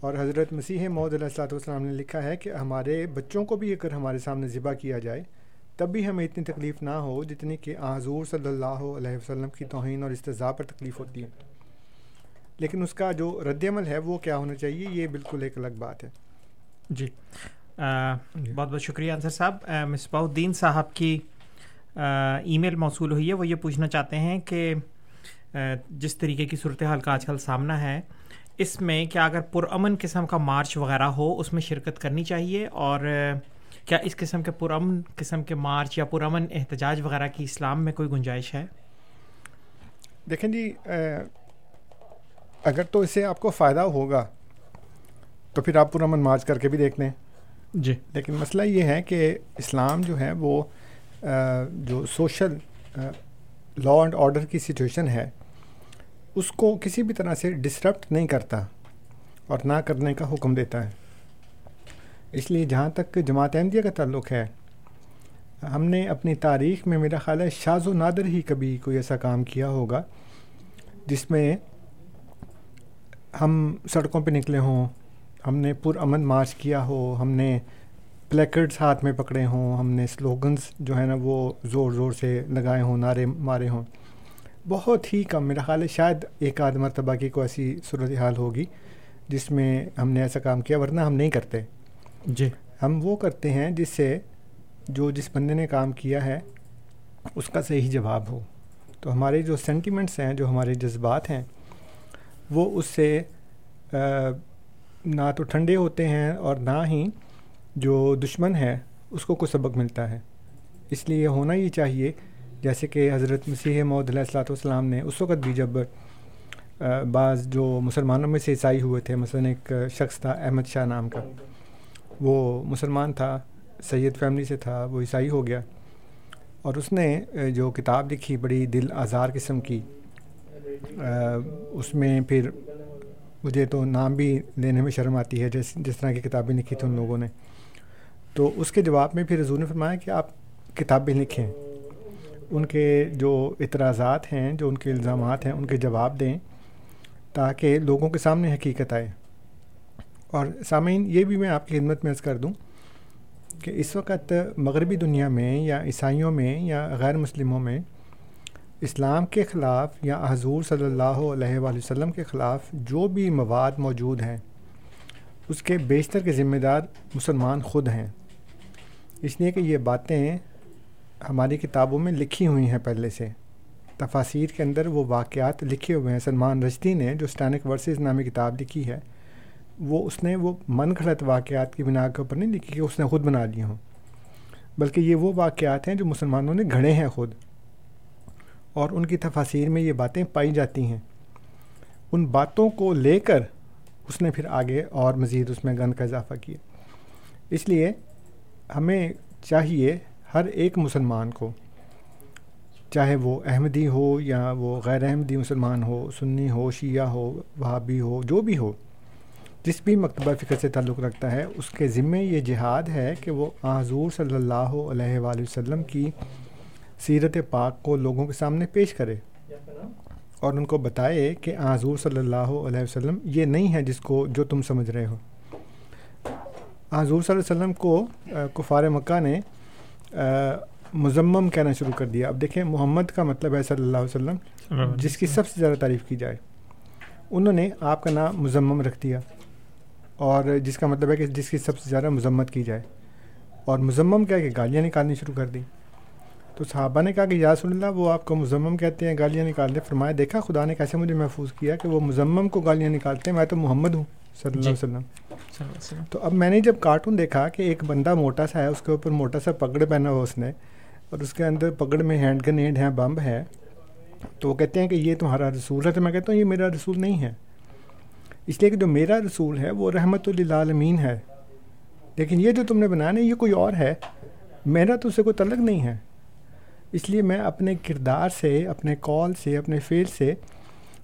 اور حضرت مسیح محدود علیہ السلاۃ والسلام نے لکھا ہے کہ ہمارے بچوں کو بھی اگر ہمارے سامنے ذبح کیا جائے تب بھی ہمیں اتنی تکلیف نہ ہو جتنی کہ حضور صلی اللہ علیہ وسلم کی توہین اور استضاء پر تکلیف ہوتی ہے۔ لیکن اس کا جو رد عمل ہے وہ کیا ہونا چاہیے؟ یہ بالکل ایک الگ بات ہے۔ جی۔ بہت بہت شکریہ انصر صاحب۔ مصباح الدین صاحب کی ای میل موصول ہوئی ہے۔ وہ یہ پوچھنا چاہتے ہیں کہ جس طریقے کی صورتحال کا آج کل سامنا ہے اس میں کیا اگر پرامن قسم کا مارچ وغیرہ ہو اس میں شرکت کرنی چاہیے؟ اور کیا اس قسم کے پرامن قسم کے مارچ یا پرامن احتجاج وغیرہ کی اسلام میں کوئی گنجائش ہے؟ دیکھیں جی اگر تو اس سے آپ کو فائدہ ہوگا تو پھر آپ پرامن مارچ کر کے بھی دیکھ لیں۔ جی۔ لیکن مسئلہ یہ ہے کہ اسلام جو ہے وہ جو سوشل لا اینڈ آرڈر کی سچویشن ہے اس کو کسی بھی طرح سے ڈسٹرپٹ نہیں کرتا اور نہ کرنے کا حکم دیتا ہے۔ اس لیے جہاں تک جماعت احمدیہ کا تعلق ہے، ہم نے اپنی تاریخ میں میرا خیال ہے شاز و نادر ہی کبھی کوئی ایسا کام کیا ہوگا جس میں ہم سڑکوں پہ نکلے ہوں، ہم نے پر امن مارچ کیا ہو، ہم نے پلیکڈس ہاتھ میں پکڑے ہوں، ہم نے سلوگنز جو ہے نا وہ زور زور سے لگائے ہوں، نعرے مارے ہوں۔ بہت ہی کم، میرا خیال ہے شاید ایک آدھ مرتبہ کی کوئی ایسی صورت حال ہوگی جس میں ہم نے ایسا کام کیا، ورنہ ہم نہیں کرتے۔ جی۔ ہم وہ کرتے ہیں جس سے جو جس بندے نے کام کیا ہے، اس کا صحیح جواب ہو۔ تو ہمارے جو سینٹیمنٹس ہیں، جو ہمارے جذبات ہیں، وہ اس سے نہ تو ٹھنڈے ہوتے ہیں اور نہ ہی جو دشمن ہے، اس کو کوئی سبق ملتا ہے۔ اس لیے ہونا یہ چاہیے، جیسے کہ حضرت مسیح محدود علیہ السلاۃ والسلام نے اس وقت بھی جب بعض جو مسلمانوں میں سے عیسائی ہوئے تھے، مثلا ایک شخص تھا، احمد شاہ نام کا۔ وہ مسلمان تھا، سید فیملی سے تھا، وہ عیسائی ہو گیا۔ اور اس نے جو کتاب لکھی بڑی دل آزار قسم کی اس میں پھر مجھے تو نام بھی لینے میں شرم آتی ہے، جس جس طرح کی کتابیں لکھی تھیں ان لوگوں نے۔ تو اس کے جواب میں پھر حضور نے فرمایا کہ آپ کتابیں لکھیں، ان کے جو اعتراضات ہیں، جو ان کے الزامات ہیں، ان کے جواب دیں تاکہ لوگوں کے سامنے حقیقت آئے۔ اور سامعین، یہ بھی میں آپ کی خدمت میں عرض کر دوں کہ اس وقت مغربی دنیا میں یا عیسائیوں میں یا غیر مسلموں میں اسلام کے خلاف یا حضور صلی اللہ علیہ وآلہ وسلم کے خلاف جو بھی مواد موجود ہیں، اس کے بیشتر کے ذمہ دار مسلمان خود ہیں۔ اس لیے کہ یہ باتیں ہماری کتابوں میں لکھی ہوئی ہیں پہلے سے۔ تفاصیر کے اندر وہ واقعات لکھے ہوئے ہیں۔ سلمان رشدی نے جو اسٹینک ورسز نامی کتاب لکھی ہے وہ اس نے وہ من گھڑت واقعات کی بنا کے اوپر نہیں لکھی کہ اس نے خود بنا لی ہوں۔ بلکہ یہ وہ واقعات ہیں جو مسلمانوں نے گھڑے ہیں خود۔ اور ان کی تفاصیر میں یہ باتیں پائی جاتی ہیں۔ ان باتوں کو لے کر اس نے پھر آگے اور مزید اس میں گن کا اضافہ کیا۔ اس لیے ہمیں چاہیے ہر ایک مسلمان کو، چاہے وہ احمدی ہو یا وہ غیر احمدی مسلمان ہو، سنی ہو، شیعہ ہو، وہابی ہو، جو بھی ہو جس بھی مکتبہ فکر سے تعلق رکھتا ہے اس کے ذمے یہ جہاد ہے کہ وہ حضور صلی اللہ علیہ وآلہ وسلم کی سیرت پاک کو لوگوں کے سامنے پیش کرے اور ان کو بتائے کہ حضور صلی اللہ علیہ وسلم یہ نہیں ہے جس کو جو تم سمجھ رہے ہو۔ حضور صلی اللہ علیہ وسلم کو کفار مکہ نے مزمم کہنا شروع کر دیا۔ اب دیکھیں محمد کا مطلب ہے صلی اللہ علیہ وسلم جس کی سب سے زیادہ تعریف کی جائے۔ انہوں نے آپ کا نام مزمم رکھ دیا۔ اور جس کا مطلب ہے کہ جس کی سب سے زیادہ مذمت کی جائے۔ اور مزمم کیا کہ گالیاں نکالنی شروع کر دی تو صحابہ نے کہا کہ یا رسول اللہ وہ آپ کو مزمم کہتے ہیں گالیاں نکالتے فرمایا دیکھا خدا نے کیسے مجھے محفوظ کیا کہ وہ مزمم کو گالیاں نکالتے ہیں میں تو محمد ہوں صلی اللہ علیہ جی۔ وسلم۔ تو اب میں نے جب کارٹون دیکھا کہ ایک بندہ موٹا سا ہے اس کے اوپر موٹا سا پگڑ پہنا ہوا اس نے اور اس کے اندر پگڑ میں ہینڈ گنیڈ ہے بمب ہے تو وہ کہتے ہیں کہ یہ تمہارا رسول ہے۔ تو میں کہتا ہوں یہ میرا رسول نہیں ہے۔ اس لیے کہ جو میرا رسول ہے وہ رحمت للعالمین ہے۔ لیکن یہ جو تم نے بنایا نا یہ کوئی اور ہے۔ میرا تو اسے کوئی تعلق نہیں ہے۔ اس لیے میں اپنے کردار سے اپنے کال سے اپنے فیل سے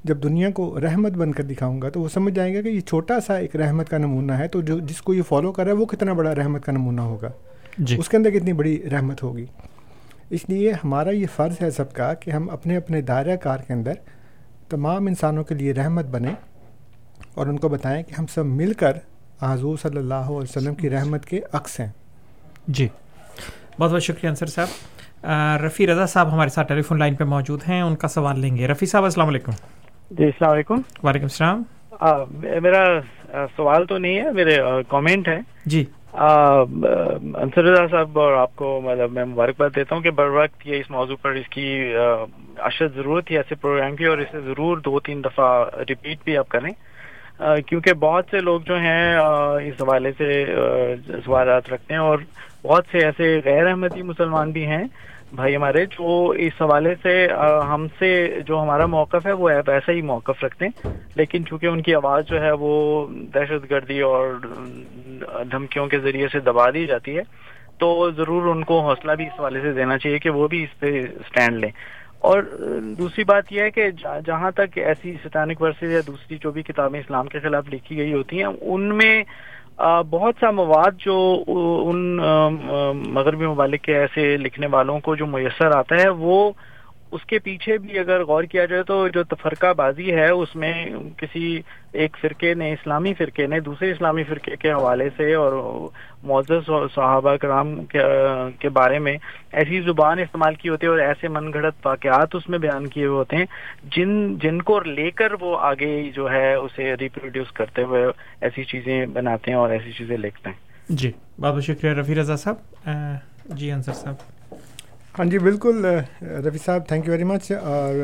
جب دنیا کو رحمت بن کر دکھاؤں گا تو وہ سمجھ جائیں گا کہ یہ چھوٹا سا ایک رحمت کا نمونہ ہے۔ تو جو جس کو یہ فالو کر رہا ہے وہ کتنا بڑا رحمت کا نمونہ ہوگا۔ جی۔ اس کے اندر کتنی بڑی رحمت ہوگی۔ اس لیے ہمارا یہ فرض ہے سب کا کہ ہم اپنے اپنے دائرہ کار کے اندر تمام انسانوں کے لیے رحمت بنیں۔ اور ان کو بتائیں کہ ہم سب مل کر حضور صلی اللہ علیہ وسلم کی رحمت کے عکس ہیں۔ جی۔ بہت بہت شکریہ انصر صاحب۔ رفیع رضا صاحب ہمارے ساتھ ٹیلی فون لائن پہ موجود ہیں ان کا سوال لیں گے۔ رفیع صاحب السلام علیکم۔ جی السلام علیکم۔ وعلیکم السلام۔ میرا سوال تو نہیں ہے میرے کامنٹ ہے جی۔ انصر رضا صاحب اور آپ کو مطلب میں مبارکباد دیتا ہوں کہ بر وقت یہ اس موضوع پر اس کی اشد ضرورت تھی ایسے پروگرام کی اور اسے ضرور دو تین دفعہ ریپیٹ بھی آپ کریں۔ کیونکہ بہت سے لوگ جو ہیں اس حوالے سے سوالات رکھتے ہیں اور بہت سے ایسے غیر احمدی مسلمان بھی ہیں بھائی ہمارے، جو اس حوالے سے ہم سے جو ہمارا موقف ہے، وہ ایسا ہی موقف رکھتے ہیں۔ لیکن چونکہ ان کی آواز جو ہے، وہ دہشت گردی اور دھمکیوں کے ذریعے سے دبا دی جاتی ہے، تو ضرور ان کو حوصلہ بھی اس حوالے سے دینا چاہیے کہ وہ بھی اس پہ اسٹینڈ لیں۔ اور دوسری بات یہ ہے کہ جہاں تک ایسی ستانک ورسز یا دوسری جو بھی کتابیں اسلام کے خلاف لکھی گئی ہوتی ہیں، ان میں بہت سا مواد جو ان مغربی ممالک کے ایسے لکھنے والوں کو جو میسر آتا ہے، وہ اس کے پیچھے بھی اگر غور کیا جائے تو جو تفرقہ بازی ہے، اس میں کسی ایک فرقے نے، اسلامی فرقے نے، دوسرے اسلامی فرقے کے حوالے سے اور معزز صحابہ کرام کے بارے میں ایسی زبان استعمال کی ہوتی ہے اور ایسے من گھڑت واقعات اس میں بیان کیے ہوئے ہوتے ہیں۔ جن جن کو لے کر وہ آگے جو ہے اسے ریپروڈیوس کرتے ہوئے ایسی چیزیں بناتے ہیں اور ایسی چیزیں لکھتے ہیں۔ جی بہت بہت شکریہ، رفیع رضا صاحب۔ جی انصر صاحب۔ ہاں جی بالکل رفیع صاحب تھینک یو ویری مچ اور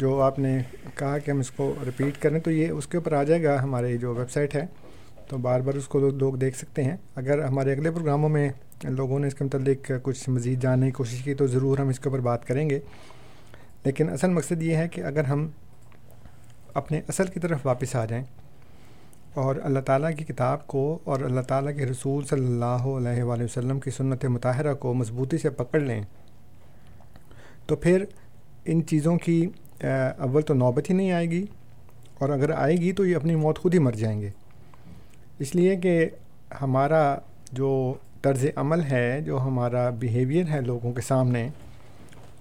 جو آپ نے کہا کہ ہم اس کو رپیٹ کریں تو یہ اس کے اوپر آ جائے گا، ہماری جو ویب سائٹ ہے، تو بار بار اس کو لوگ دیکھ سکتے ہیں۔ اگر ہمارے اگلے پروگراموں میں لوگوں نے اس کے متعلق کچھ مزید جاننے کی کوشش کی، تو ضرور ہم اس کے اوپر بات کریں گے۔ لیکن اصل مقصد یہ ہے کہ اگر ہم اپنے اصل کی طرف واپس آ جائیں، اور اللہ تعالیٰ کی کتاب کو اور اللہ تعالیٰ کے رسول صلی اللہ علیہ وآلہ وسلم کی سنت مطالعہ کو مضبوطی سے پکڑ لیں تو پھر ان چیزوں کی اول تو نوبت ہی نہیں آئے گی، اور اگر آئے گی تو یہ اپنی موت خود ہی مر جائیں گے۔ اس لیے کہ ہمارا جو طرز عمل ہے، جو ہمارا بیہیویئر ہے لوگوں کے سامنے،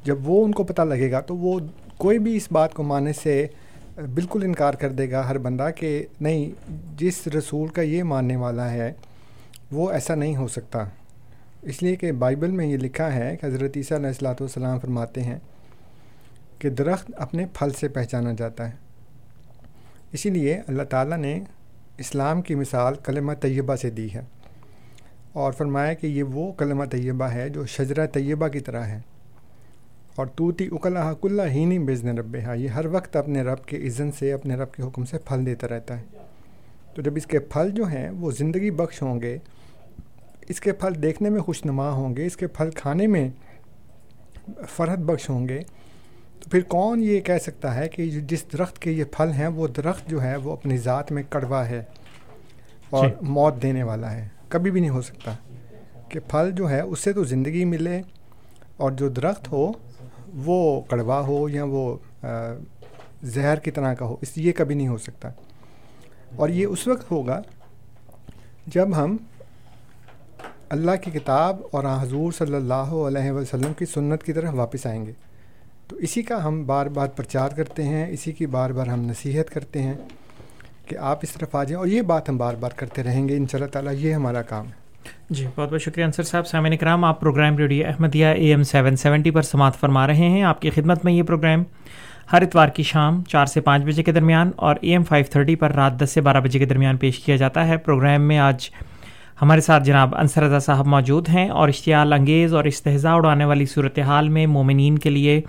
جب وہ ان کو پتہ لگے گا تو وہ کوئی بھی اس بات کو ماننے سے بالکل انکار کر دے گا ہر بندہ کہ نہیں، جس رسول کا یہ ماننے والا ہے، وہ ایسا نہیں ہو سکتا۔ اس لیے کہ بائبل میں یہ لکھا ہے کہ حضرت عیسیٰ علیہ السلاۃ والسلام فرماتے ہیں کہ درخت اپنے پھل سے پہچانا جاتا ہے۔ اسی لیے اللہ تعالیٰ نے اسلام کی مثال کلمہ طیبہ سے دی ہے اور فرمایا کہ یہ وہ کلمہ طیبہ ہے جو شجرہ طیبہ کی طرح ہے۔ اور توتی اکلا کلّہ ہی نہیں بزن رب ہا یہ ہر وقت اپنے رب کے عزن سے، اپنے رب کے حکم سے پھل دیتا رہتا ہے۔ تو جب اس کے پھل جو ہیں وہ زندگی بخش ہوں گے اس کے پھل دیکھنے میں خوش نما ہوں گے اس کے پھل کھانے میں فرحت بخش ہوں گے۔ تو پھر کون یہ کہہ سکتا ہے کہ جس درخت کے یہ پھل ہیں وہ درخت جو ہے وہ اپنی ذات میں کڑوا ہے اور جی۔ موت دینے والا ہے۔ کبھی بھی نہیں ہو سکتا کہ پھل جو ہے اس سے تو زندگی ملے اور جو درخت ہو وہ کڑوا ہو یا وہ زہر کی طرح کا ہو۔ اس یہ کبھی نہیں ہو سکتا۔ اور یہ اس وقت ہوگا جب ہم اللہ کی کتاب اور حضور صلی اللہ علیہ وسلم کی سنت کی طرف واپس آئیں گے۔ تو اسی کا ہم بار بار پرچار کرتے ہیں، اسی کی بار بار ہم نصیحت کرتے ہیں کہ آپ اس طرف آ جائیں اور یہ بات ہم بار بار کرتے رہیں گے ان شاء اللہ تعالیٰ یہ ہمارا کام ہے۔ جی بہت بہت شکریہ انصر صاحب۔ سامعین اکرام، آپ programme radio Ahmadiyya A M seven seventy پر سماعت فرما رہے ہیں۔ آپ کی خدمت میں یہ پروگرام ہر اتوار کی شام چار سے پانچ بجے کے درمیان اور اے ایم فائیو تھرٹی پر رات دس سے بارہ بجے کے درمیان پیش کیا جاتا ہے۔ پروگرام میں آج ہمارے ساتھ جناب انصر رضا صاحب موجود ہیں اور اشتعال انگیز اور استحضاء اڑانے والی صورتحال میں مومنین کے لیے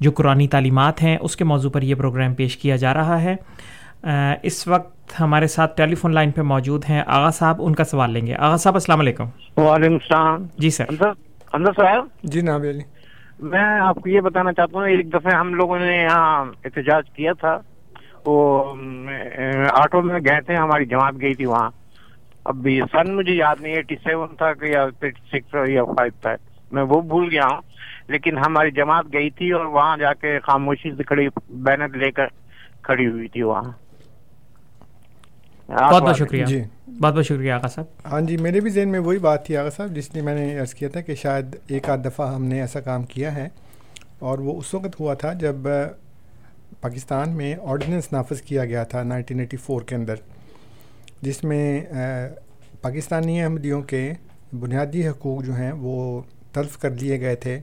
جو قرآن تعلیمات ہیں اس کے موضوع پر یہ پروگرام پیش کیا جا رہا ہے۔ اس وقت ہمارے ساتھ ٹیلی فون لائن پہ موجود ہیں آغا صاحب ان کا سوال لیں گے۔ آغا صاحب السلام علیکم۔ وعلیکم السلام۔ جی سر۔ اندر صاحب؟ جی نابی علی۔ میں آپ کو یہ بتانا چاہتا ہوں ایک دفعہ ہم لوگوں نے یہاں احتجاج کیا تھا۔ وہ آٹو میں گئے تھے ہماری جماعت گئی تھی وہاں۔ اب بھی سن مجھے یاد نہیں ایٹی سیون تھا کہ یا سکس یا فائیو تھا میں وہ بھول گیا ہوں۔ لیکن ہماری جماعت گئی تھی اور وہاں جا کے خاموشی سے کھڑی بینر لے کر کھڑی ہوئی تھی وہاں۔ بہت بہت شکریہ۔ جی۔ بہت بہت شکریہ آغا صاحب۔ ہاں جی میرے بھی ذہن میں وہی بات تھی آغا صاحب جس لیے میں نے عرض کیا تھا کہ شاید ایک آدھ دفعہ ہم نے ایسا کام کیا ہے۔ اور وہ اس وقت ہوا تھا جب پاکستان میں آرڈیننس نافذ کیا گیا تھا نائنٹین ایٹی فور کے اندر۔ جس میں پاکستانی احمدیوں کے بنیادی حقوق جو ہیں وہ تلف کر لیے گئے تھے۔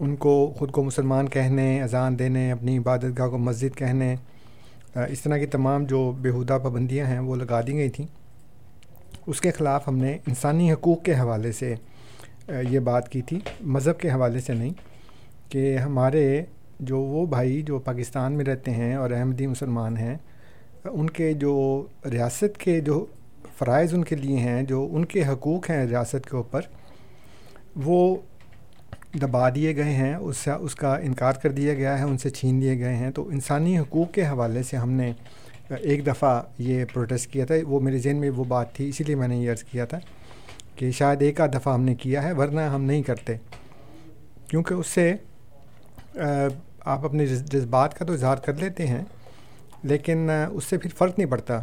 ان کو خود کو مسلمان کہنے، اذان دینے، اپنی عبادت گاہ کو مسجد کہنے اس طرح کی تمام جو بیہودہ پابندیاں ہیں وہ لگا دی گئی تھیں۔ اس کے خلاف ہم نے انسانی حقوق کے حوالے سے یہ بات کی تھی، مذہب کے حوالے سے نہیں، کہ ہمارے جو وہ بھائی جو پاکستان میں رہتے ہیں اور احمدی مسلمان ہیں ان کے جو ریاست کے جو فرائض ان کے لیے ہیں، جو ان کے حقوق ہیں ریاست کے اوپر، وہ دبا دیے گئے ہیں، اس سے، اس کا انکار کر دیا گیا ہے، ان سے چھین دیے گئے ہیں۔ تو انسانی حقوق کے حوالے سے ہم نے ایک دفعہ یہ پروٹیسٹ کیا تھا، وہ میرے ذہن میں وہ بات تھی، اسی لیے میں نے یہ عرض کیا تھا کہ شاید ایک آدھ دفعہ ہم نے کیا ہے، ورنہ ہم نہیں کرتے۔ کیونکہ اس سے آپ اپنے جذبات کا تو اظہار کر لیتے ہیں لیکن اس سے پھر فرق نہیں پڑتا۔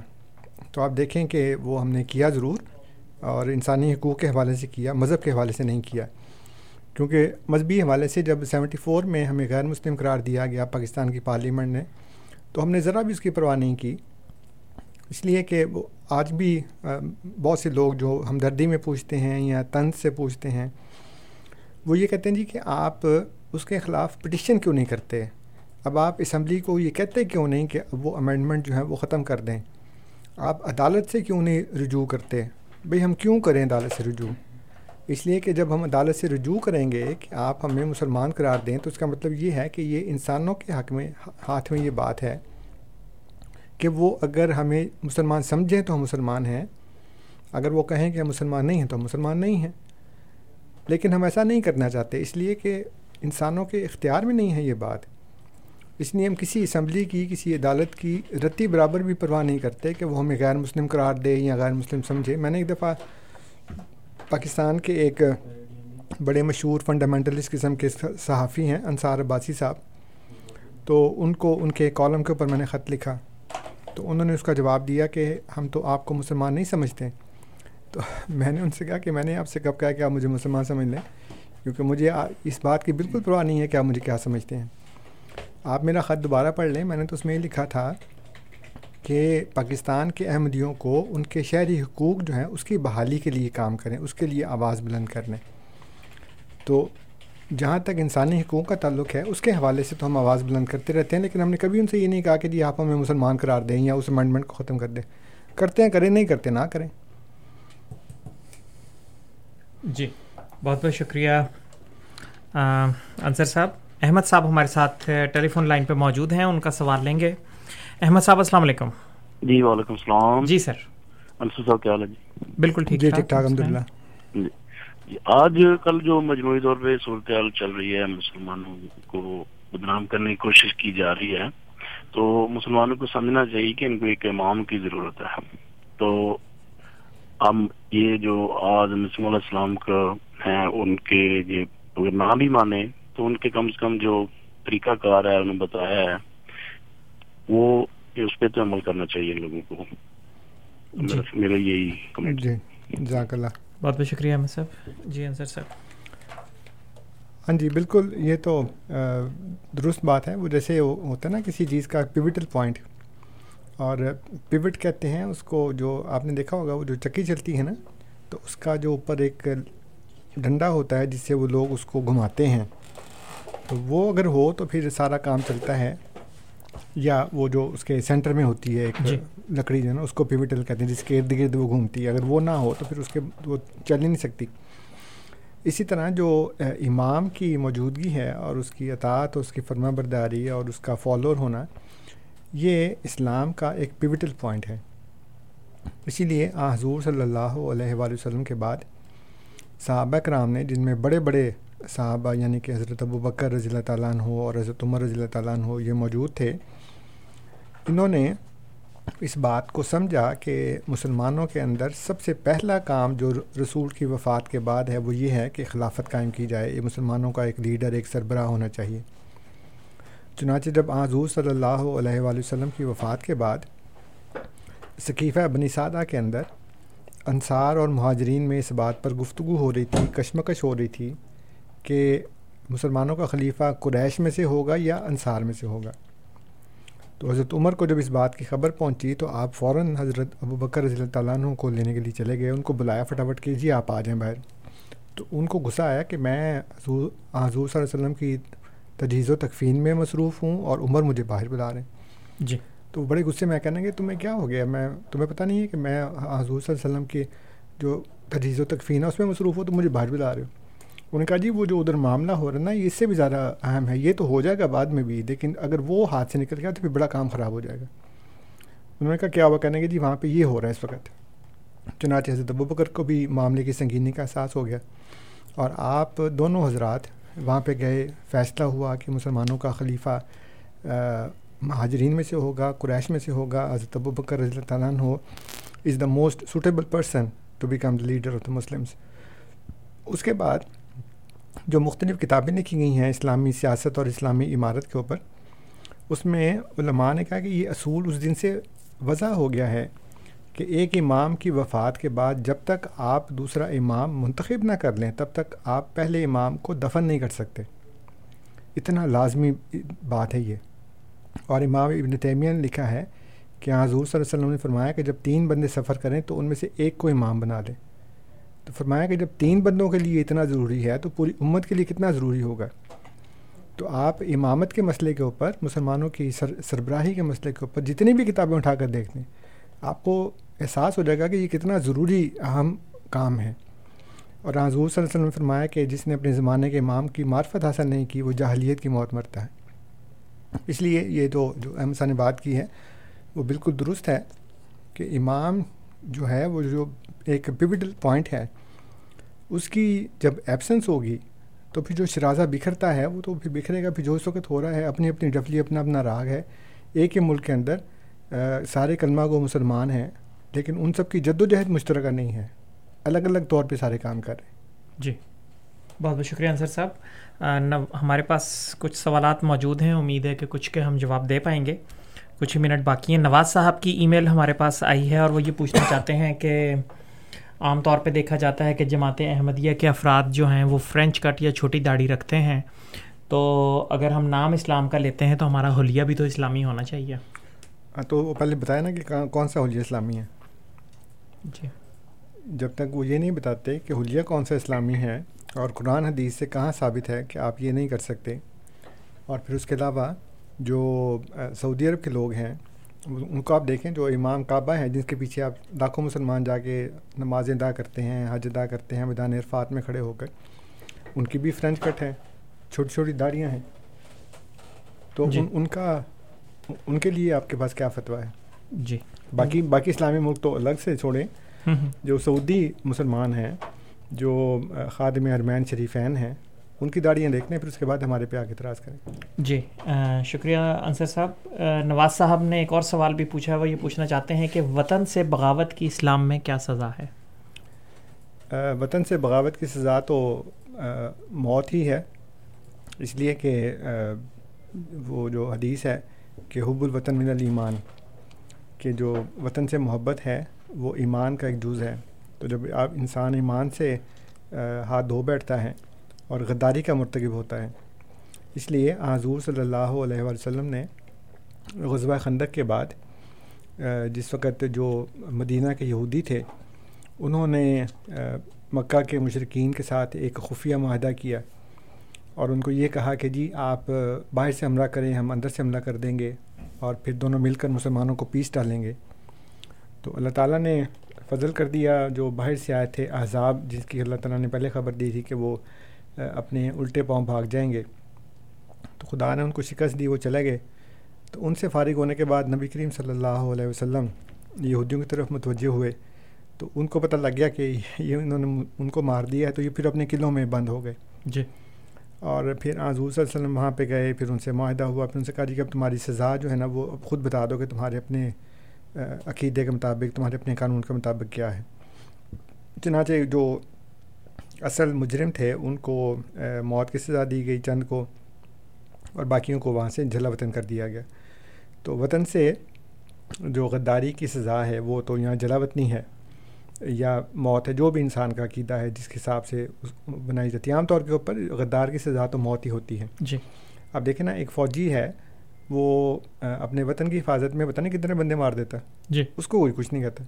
تو آپ دیکھیں کہ وہ ہم نے کیا ضرور اور انسانی حقوق کے حوالے سے کیا، مذہب کے حوالے سے نہیں کیا۔ کیونکہ مذہبی حوالے سے جب سیونٹی فور میں ہمیں غیر مسلم قرار دیا گیا، پاکستان کی پارلیمنٹ نے، تو ہم نے ذرا بھی اس کی پرواہ نہیں کی۔ اس لیے کہ وہ آج بھی بہت سے لوگ جو ہمدردی میں پوچھتے ہیں یا طنز سے پوچھتے ہیں، وہ یہ کہتے ہیں جی کہ آپ اس کے خلاف پٹیشن کیوں نہیں کرتے؟ اب آپ اسمبلی کو یہ کہتے کیوں نہیں کہ اب وہ امینڈمنٹ جو ہے وہ ختم کر دیں؟ آپ عدالت سے کیوں نہیں رجوع کرتے؟ بھئی ہم کیوں کریں عدالت سے رجوع؟ اس لیے کہ جب ہم عدالت سے رجوع کریں گے کہ آپ ہمیں مسلمان قرار دیں تو اس کا مطلب یہ ہے کہ یہ انسانوں کے حق میں ہاتھ میں یہ بات ہے کہ وہ اگر ہمیں مسلمان سمجھیں تو ہم مسلمان ہیں، اگر وہ کہیں کہ ہم مسلمان نہیں ہیں تو ہم مسلمان نہیں ہیں۔ لیکن ہم ایسا نہیں کرنا چاہتے، اس لیے کہ انسانوں کے اختیار میں نہیں ہے یہ بات۔ اس لیے ہم کسی اسمبلی کی، کسی عدالت کی رتی برابر بھی پرواہ نہیں کرتے کہ وہ ہمیں غیر مسلم قرار دے یا غیر مسلم سمجھے۔ میں نے ایک دفعہ پاکستان کے ایک بڑے مشہور فنڈامنٹلسٹ قسم کے صحافی ہیں، انصار عباسی صاحب۔ تو ان کو، ان کے کالم کے اوپر میں نے خط لکھا۔ تو انہوں نے اس کا جواب دیا کہ ہم تو آپ کو مسلمان نہیں سمجھتے۔ تو <laughs> میں نے ان سے کہا کہ میں نے آپ سے کب کہا کہ آپ مجھے مسلمان سمجھ لیں؟ کیونکہ مجھے اس بات کی بالکل پرواہ نہیں ہے کہ آپ مجھے کیا سمجھتے ہیں۔ آپ میرا خط دوبارہ پڑھ لیں، میں نے تو اس میں یہ لکھا تھا کہ پاکستان کے احمدیوں کو ان کے شہری حقوق جو ہیں، اس کی بحالی کے لیے کام کریں، اس کے لیے آواز بلند کر لیں تو جہاں تک انسانی حقوق کا تعلق ہے، اس کے حوالے سے تو ہم آواز بلند کرتے رہتے ہیں، لیکن ہم نے کبھی ان سے یہ نہیں کہا کہ جی آپ ہمیں مسلمان قرار دیں یا اس امنڈمنٹ کو ختم کر دیں۔ کرتے ہیں، کریں، نہیں کرتے، نہ کریں۔ جی بہت بہت شکریہ انصر صاحب۔ احمد صاحب ہمارے ساتھ ٹیلی فون لائن پہ موجود ہیں ان کا سوال لیں گے۔ احمد صاحب السلام علیکم۔ جی وعلیکم السلام۔ جی سر۔ انصر صاحب کیا حال ہے؟ جی بالکل ٹھیک جی ٹھیک ٹھاک الحمد للہ جی جی آج کل جو مجموعی طور پہ صورتحال چل رہی ہے مسلمانوں کو بدنام کرنے کی کوشش کی جا رہی ہے تو مسلمانوں کو سمجھنا چاہیے کہ ان کو ایک امام کی ضرورت ہے۔ تو ہم یہ جو آج مسلم علیہ السلام کا ہیں ان کے یہ نہ بھی مانے تو ان کے کم سے کم جو طریقہ کار ہے انہوں نے بتایا ہے وہ اس پہ تو عمل کرنا چاہیے لوگوں کو۔ میرا یہی کمنٹ جی جزاک اللہ۔ بہت بہت شکریہ احمد صاحب۔ جی انصر صاحب۔ ہاں جی بالکل یہ تو درست بات ہے۔ وہ جیسے ہوتا ہے نا کسی چیز کا پیوٹل پوائنٹ اور پیوٹ کہتے ہیں اس کو جو آپ نے دیکھا ہوگا وہ جو چکی چلتی ہے نا تو اس کا جو اوپر ایک ڈنڈا ہوتا ہے جس سے وہ لوگ اس کو گھماتے ہیں۔ وہ اگر ہو تو پھر سارا کام چلتا ہے۔ یا وہ جو اس کے سینٹر میں ہوتی ہے ایک جی۔ لکڑی جو ہے نا اس کو پیوٹل کہتے ہیں جس کے ارد گرد وہ گھومتی ہے۔ اگر وہ نہ ہو تو پھر اس کے وہ چل ہی نہیں سکتی۔ اسی طرح جو امام کی موجودگی ہے اور اس کی اطاعت اور اس کی فرما برداری اور اس کا فالوور ہونا یہ اسلام کا ایک پیوٹل پوائنٹ ہے۔ اسی لیے آ حضور صلی اللہ علیہ وآلہ وسلم کے بعد صحابہ کرام نے جن میں بڑے بڑے صحابہ یعنی کہ حضرت ابو بکر رضی اللہ تعالیٰ عنہ اور حضرت عمر رضی اللہ تعالیٰ عنہ یہ موجود تھے۔ انہوں نے اس بات کو سمجھا کہ مسلمانوں کے اندر سب سے پہلا کام جو رسول کی وفات کے بعد ہے وہ یہ ہے کہ خلافت قائم کی جائے۔ یہ مسلمانوں کا ایک لیڈر، ایک سربراہ ہونا چاہیے۔ چنانچہ جب حضور صلی اللہ علیہ وآلہ وسلم کی وفات کے بعد ثقیفہ بنی سادہ کے اندر انصار اور مہاجرین میں اس بات پر گفتگو ہو رہی تھی، کشمکش ہو رہی تھی کہ مسلمانوں کا خلیفہ قریش میں سے ہوگا یا انصار میں سے ہوگا۔ تو حضرت عمر کو جب اس بات کی خبر پہنچی تو آپ فوراً حضرت ابو بکر رضی اللہ تعالیٰ عنہ کو لینے کے لیے چلے گئے ان کو بلایا فٹافٹ کہ جی آپ آ جائیں باہر۔ تو ان کو غصہ آیا کہ میں حضور حضور صلی اللہ علیہ وسلم کی تجہیز و تکفین میں مصروف ہوں اور عمر مجھے باہر بلا رہے ہیں۔ جی۔ تو بڑے غصے میں کہنا کہ تمہیں کیا ہو گیا؟ میں تمہیں پتہ نہیں ہے کہ میں حضور صلی اللہ علیہ وسلم کی جو تجہیز و تکفین ہے اس میں مصروف ہو تو مجھے باہر بلا رہے ہو۔ انہوں نے کہا جی وہ جو ادھر معاملہ ہو رہا ہے نا، یہ اس سے بھی زیادہ اہم ہے، یہ تو ہو جائے گا بعد میں بھی، لیکن اگر وہ ہاتھ سے نکل گیا تو پھر بڑا کام خراب ہو جائے گا۔ انہوں نے کہا کیا ہوا کہنے کہ جی وہاں پہ یہ ہو رہا ہے اس وقت۔ چنانچہ حضرت ابو بکر کو بھی معاملے کی سنگینی کا احساس ہو گیا۔ اور آپ دونوں حضرات وہاں پہ گئے، فیصلہ ہوا کہ مسلمانوں کا خلیفہ مہاجرین میں سے ہوگا، قریش میں سے ہوگا، حضرت ابو بکر رضی اللہ تعالیٰ ہو is the most suitable person to become the leader of the Muslims اس کے بعد جو مختلف کتابیں لکھی گئی ہیں اسلامی سیاست اور اسلامی عمارت کے اوپر، اس میں علماء نے کہا کہ یہ اصول اس دن سے وضع ہو گیا ہے کہ ایک امام کی وفات کے بعد جب تک آپ دوسرا امام منتخب نہ کر لیں، تب تک آپ پہلے امام کو دفن نہیں کر سکتے۔ اتنا لازمی بات ہے یہ۔ اور امام ابن تیمیہ نے لکھا ہے کہ حضور صلی اللہ علیہ وسلم نے فرمایا کہ جب تین بندے سفر کریں تو ان میں سے ایک کو امام بنا لیں تو فرمایا کہ جب تین بندوں کے لیے اتنا ضروری ہے تو پوری امت کے لیے کتنا ضروری ہوگا؟ تو آپ امامت کے مسئلے کے اوپر، مسلمانوں کی سر، سربراہی کے مسئلے کے اوپر جتنی بھی کتابیں اٹھا کر دیکھ لیں، آپ کو احساس ہو جائے گا کہ یہ کتنا ضروری اہم کام ہے۔ اور حضور صلی اللہ علیہ وسلم نے فرمایا کہ جس نے اپنے زمانے کے امام کی معرفت حاصل نہیں کی، وہ جاہلیت کی موت مرتا ہے۔ اس لیے یہ تو جو احمد صاحب نے بات کی ہے، وہ بالکل درست ہے کہ امام جو ہے، وہ جو ایک پیوٹل پوائنٹ ہے، اس کی جب ایبسنس ہوگی، تو پھر جو شرازہ بکھرتا ہے، وہ تو پھر بکھرے گا، پھر جو اس وقت ہو رہا ہے، اپنی اپنی ڈفلی، اپنا اپنا راگ ہے۔ ایک ہی ملک کے اندر سارے کلمہ کو مسلمان ہیں، لیکن ان سب کی جد و جہد مشترکہ نہیں ہے۔ الگ الگ طور پہ سارے کام کر رہے ہیں۔ جی۔ بہت بہت شکریہ انصر صاحب۔ ہمارے پاس کچھ سوالات موجود ہیں۔ امید ہے کہ کچھ کے ہم جواب دے پائیں گے۔ کچھ ہی منٹ باقی ہیں۔ نواز صاحب کی ای میل ہمارے پاس آئی ہے اور وہ یہ پوچھنا چاہتے ہیں کہ عام طور پہ دیکھا جاتا ہے کہ جماعت احمدیہ کے افراد جو ہیں وہ فرینچ کٹ یا چھوٹی داڑھی رکھتے ہیں۔ تو اگر ہم نام اسلام کا لیتے ہیں تو ہمارا حلیہ بھی تو اسلامی ہونا چاہیے۔ ہاں تو وہ پہلے بتایا نا کہ کون سا حلیہ اسلامی ہے؟ جی۔ جب تک وہ یہ نہیں بتاتے کہ حلیہ کون سا اسلامی ہے اور قرآن حدیث سے کہاں ثابت ہے کہ آپ یہ نہیں کر سکتے۔ اور پھر اس کے علاوہ جو سعودی عرب کے لوگ ہیں ان کو آپ دیکھیں جو امام کعبہ ہیں جن کے پیچھے آپ لاکھوں مسلمان جا کے نمازیں ادا کرتے ہیں حج ادا کرتے ہیں میدان عرفات میں کھڑے ہو کر ان کی بھی فرینچ کٹ ہے چھوٹی چھوٹی داڑیاں ہیں۔ تو جی. ان ان کا ان کے لیے آپ کے پاس کیا فتویٰ ہے؟ جی۔ باقی باقی اسلامی ملک تو الگ سے چھوڑیں۔ جو سعودی مسلمان ہیں جو خادم ارمین شریفین ہیں ان کی داڑیاں دیکھ لیں پھر اس کے بعد ہمارے پہ آ کے اعتراض کریں۔ جی شکریہ انصر صاحب۔ نواز صاحب نے ایک اور سوال بھی پوچھا ہے وہ یہ پوچھنا چاہتے ہیں کہ وطن سے بغاوت کی اسلام میں کیا سزا ہے؟ وطن سے بغاوت کی سزا تو موت ہی ہے۔ اس لیے کہ وہ جو حدیث ہے کہ حب الوطن من الایمان کہ جو وطن سے محبت ہے وہ ایمان کا ایک جز ہے۔ تو جب آپ انسان ایمان سے ہاتھ دھو بیٹھتا ہے اور غداری کا مرتکب ہوتا ہے۔ اس لیے حضور صلی اللہ علیہ وسلم نے غزوہ خندق کے بعد جس وقت جو مدینہ کے یہودی تھے، انہوں نے مکہ کے مشرقین کے ساتھ ایک خفیہ معاہدہ کیا اور ان کو یہ کہا کہ جی آپ باہر سے حملہ کریں، ہم اندر سے حملہ کر دیں گے اور پھر دونوں مل کر مسلمانوں کو پیس ڈالیں گے۔ تو اللہ تعالیٰ نے فضل کر دیا جو باہر سے آئے تھے احزاب جس کی اللہ تعالیٰ نے پہلے خبر دی تھی کہ وہ اپنے الٹے پاؤں بھاگ جائیں گے۔ تو خدا نے ان کو شکست دی وہ چلے گئے۔ تو ان سے فارغ ہونے کے بعد نبی کریم صلی اللہ علیہ وسلم یہودیوں کی طرف متوجہ ہوئے۔ تو ان کو پتہ لگ گیا کہ یہ انہوں نے ان کو مار دیا ہے تو یہ پھر اپنے قلعوں میں بند ہو گئے۔ جی۔ اور پھر حضور صلی اللہ علیہ وسلم وہاں پہ گئے پھر ان سے معاہدہ ہوا پھر ان سے کہا جی کہ اب تمہاری سزا جو ہے نا وہ خود بتا دو کہ تمہارے اپنے عقیدے کے مطابق تمہارے اپنے قانون کے مطابق کیا ہے۔ چنانچہ جو اصل مجرم تھے ان کو موت کی سزا دی گئی چند کو اور باقیوں کو وہاں سے جھلا وطن کر دیا گیا۔ تو وطن سے جو غداری کی سزا ہے وہ تو یہاں جلا وطنی ہے یا موت ہے جو بھی انسان کا عقیدہ ہے جس کے حساب سے بنائی جاتی ہے۔ عام طور کے اوپر غدار کی سزا تو موت ہی ہوتی ہے۔ جی۔ اب دیکھیں نا ایک فوجی ہے وہ اپنے وطن کی حفاظت میں نہیں کتنے بندے مار دیتا۔ جی۔ اس کو کوئی کچھ نہیں کہتا۔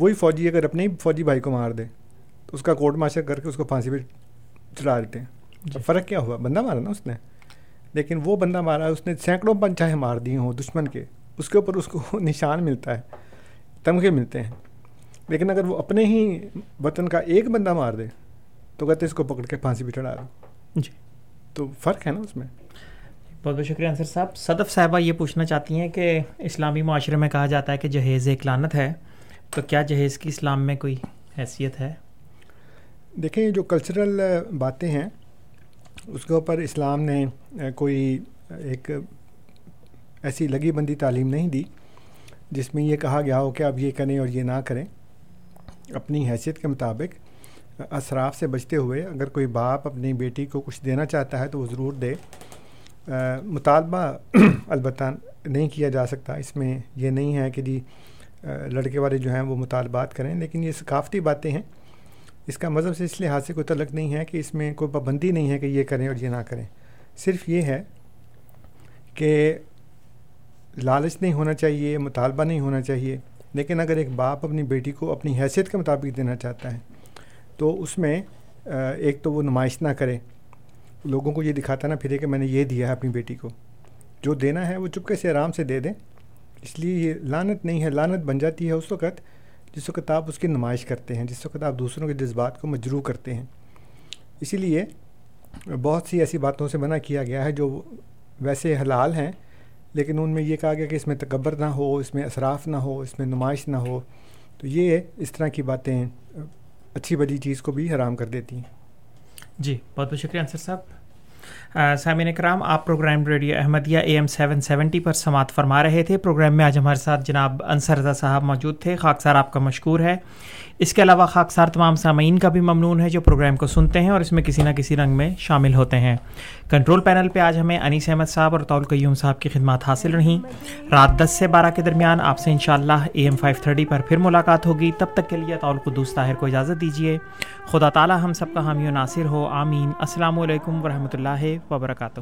وہی فوجی اگر اپنے ہی فوجی بھائی کو مار دے اس کا کوٹ مارشل کر کے اس کو پھانسی پہ چڑھا دیتے ہیں۔ جی۔ فرق کیا ہوا؟ بندہ مارا نا اس نے۔ لیکن وہ بندہ مارا اس نے سینکڑوں پن چاہے مار دیے ہوں دشمن کے۔ اس کے اوپر اس کو <laughs> نشان ملتا ہے تمغے ملتے ہیں۔ لیکن اگر وہ اپنے ہی وطن کا ایک بندہ مار دے تو کہتے اس کو پکڑ کے پھانسی پہ چڑھا دو۔ جی۔ تو فرق ہے نا اس میں۔ بہت بہت شکریہ انصر صاحب۔ صدف صاحبہ یہ پوچھنا چاہتی ہیں کہ اسلامی معاشرے میں کہا جاتا ہے کہ جہیز ایک لانت ہے تو کیا جہیز کی اسلام میں کوئی حیثیت ہے؟ دیکھیں جو کلچرل باتیں ہیں، اس کے اوپر اسلام نے کوئی ایک ایسی لگی بندی تعلیم نہیں دی، جس میں یہ کہا گیا ہو کہ آپ یہ کریں اور یہ نہ کریں۔ اپنی حیثیت کے مطابق اثراف سے بچتے ہوئے اگر کوئی باپ اپنی بیٹی کو کچھ دینا چاہتا ہے تو وہ ضرور دے۔ مطالبہ <clears throat> البتہ نہیں کیا جا سکتا۔ اس میں یہ نہیں ہے کہ جی لڑکے والے جو ہیں وہ مطالبات کریں، لیکن یہ ثقافتی باتیں ہیں۔ اس کا مذہب سے اس لحاظ سے کوئی تعلق نہیں ہے کہ اس میں کوئی پابندی نہیں ہے کہ یہ کریں اور یہ نہ کریں۔ صرف یہ ہے کہ لالچ نہیں ہونا چاہیے، مطالبہ نہیں ہونا چاہیے، لیکن اگر ایک باپ اپنی بیٹی کو اپنی حیثیت کے مطابق دینا چاہتا ہے، تو اس میں ایک تو وہ نمائش نہ کرے۔ لوگوں کو یہ دکھاتا نہ پھرے کہ میں نے یہ دیا ہے اپنی بیٹی کو۔ جو دینا ہے وہ چپکے سے آرام سے دے دیں۔ اس لیے یہ لانت نہیں ہے لانت بن جاتی ہے اس وقت جس وقت آپ اس کی نمائش کرتے ہیں، جس وقت آپ دوسروں کے جذبات کو مجروح کرتے ہیں۔ اسی لیے بہت سی ایسی باتوں سے منع کیا گیا ہے جو ویسے حلال ہیں، لیکن ان میں یہ کہا گیا کہ اس میں تکبر نہ ہو، اس میں اصراف نہ ہو، اس میں نمائش نہ ہو۔ تو یہ اس طرح کی باتیں اچھی بڑی چیز کو بھی حرام کر دیتی ہیں۔ جی بہت بہت شکریہ انصر صاحب۔ سامعین کرام، آپ programme radio Ahmadiyya A M seven seventy پر سماعت فرما رہے تھے۔ پروگرام میں آج ہمارے ساتھ جناب انصر رضا صاحب موجود تھے۔ خاک سار آپ کا مشکور ہے۔ اس کے علاوہ خاکسار تمام سامعین کا بھی ممنون ہے جو پروگرام کو سنتے ہیں اور اس میں کسی نہ کسی رنگ میں شامل ہوتے ہیں۔ کنٹرول پینل پہ آج ہمیں انیس احمد صاحب اور طول قیوم صاحب کی خدمات حاصل رہیں۔ رات دس سے بارہ کے درمیان آپ سے انشاءاللہ اے ایم فائیو تھرٹی پر پھر ملاقات ہوگی۔ تب تک کے لیے طول قدوس طاہر کو اجازت دیجیے۔ خدا تعالیٰ ہم سب کا حامی و ناصر ہو۔ آمین۔ السلام علیکم ورحمۃ اللہ وبرکاتہ۔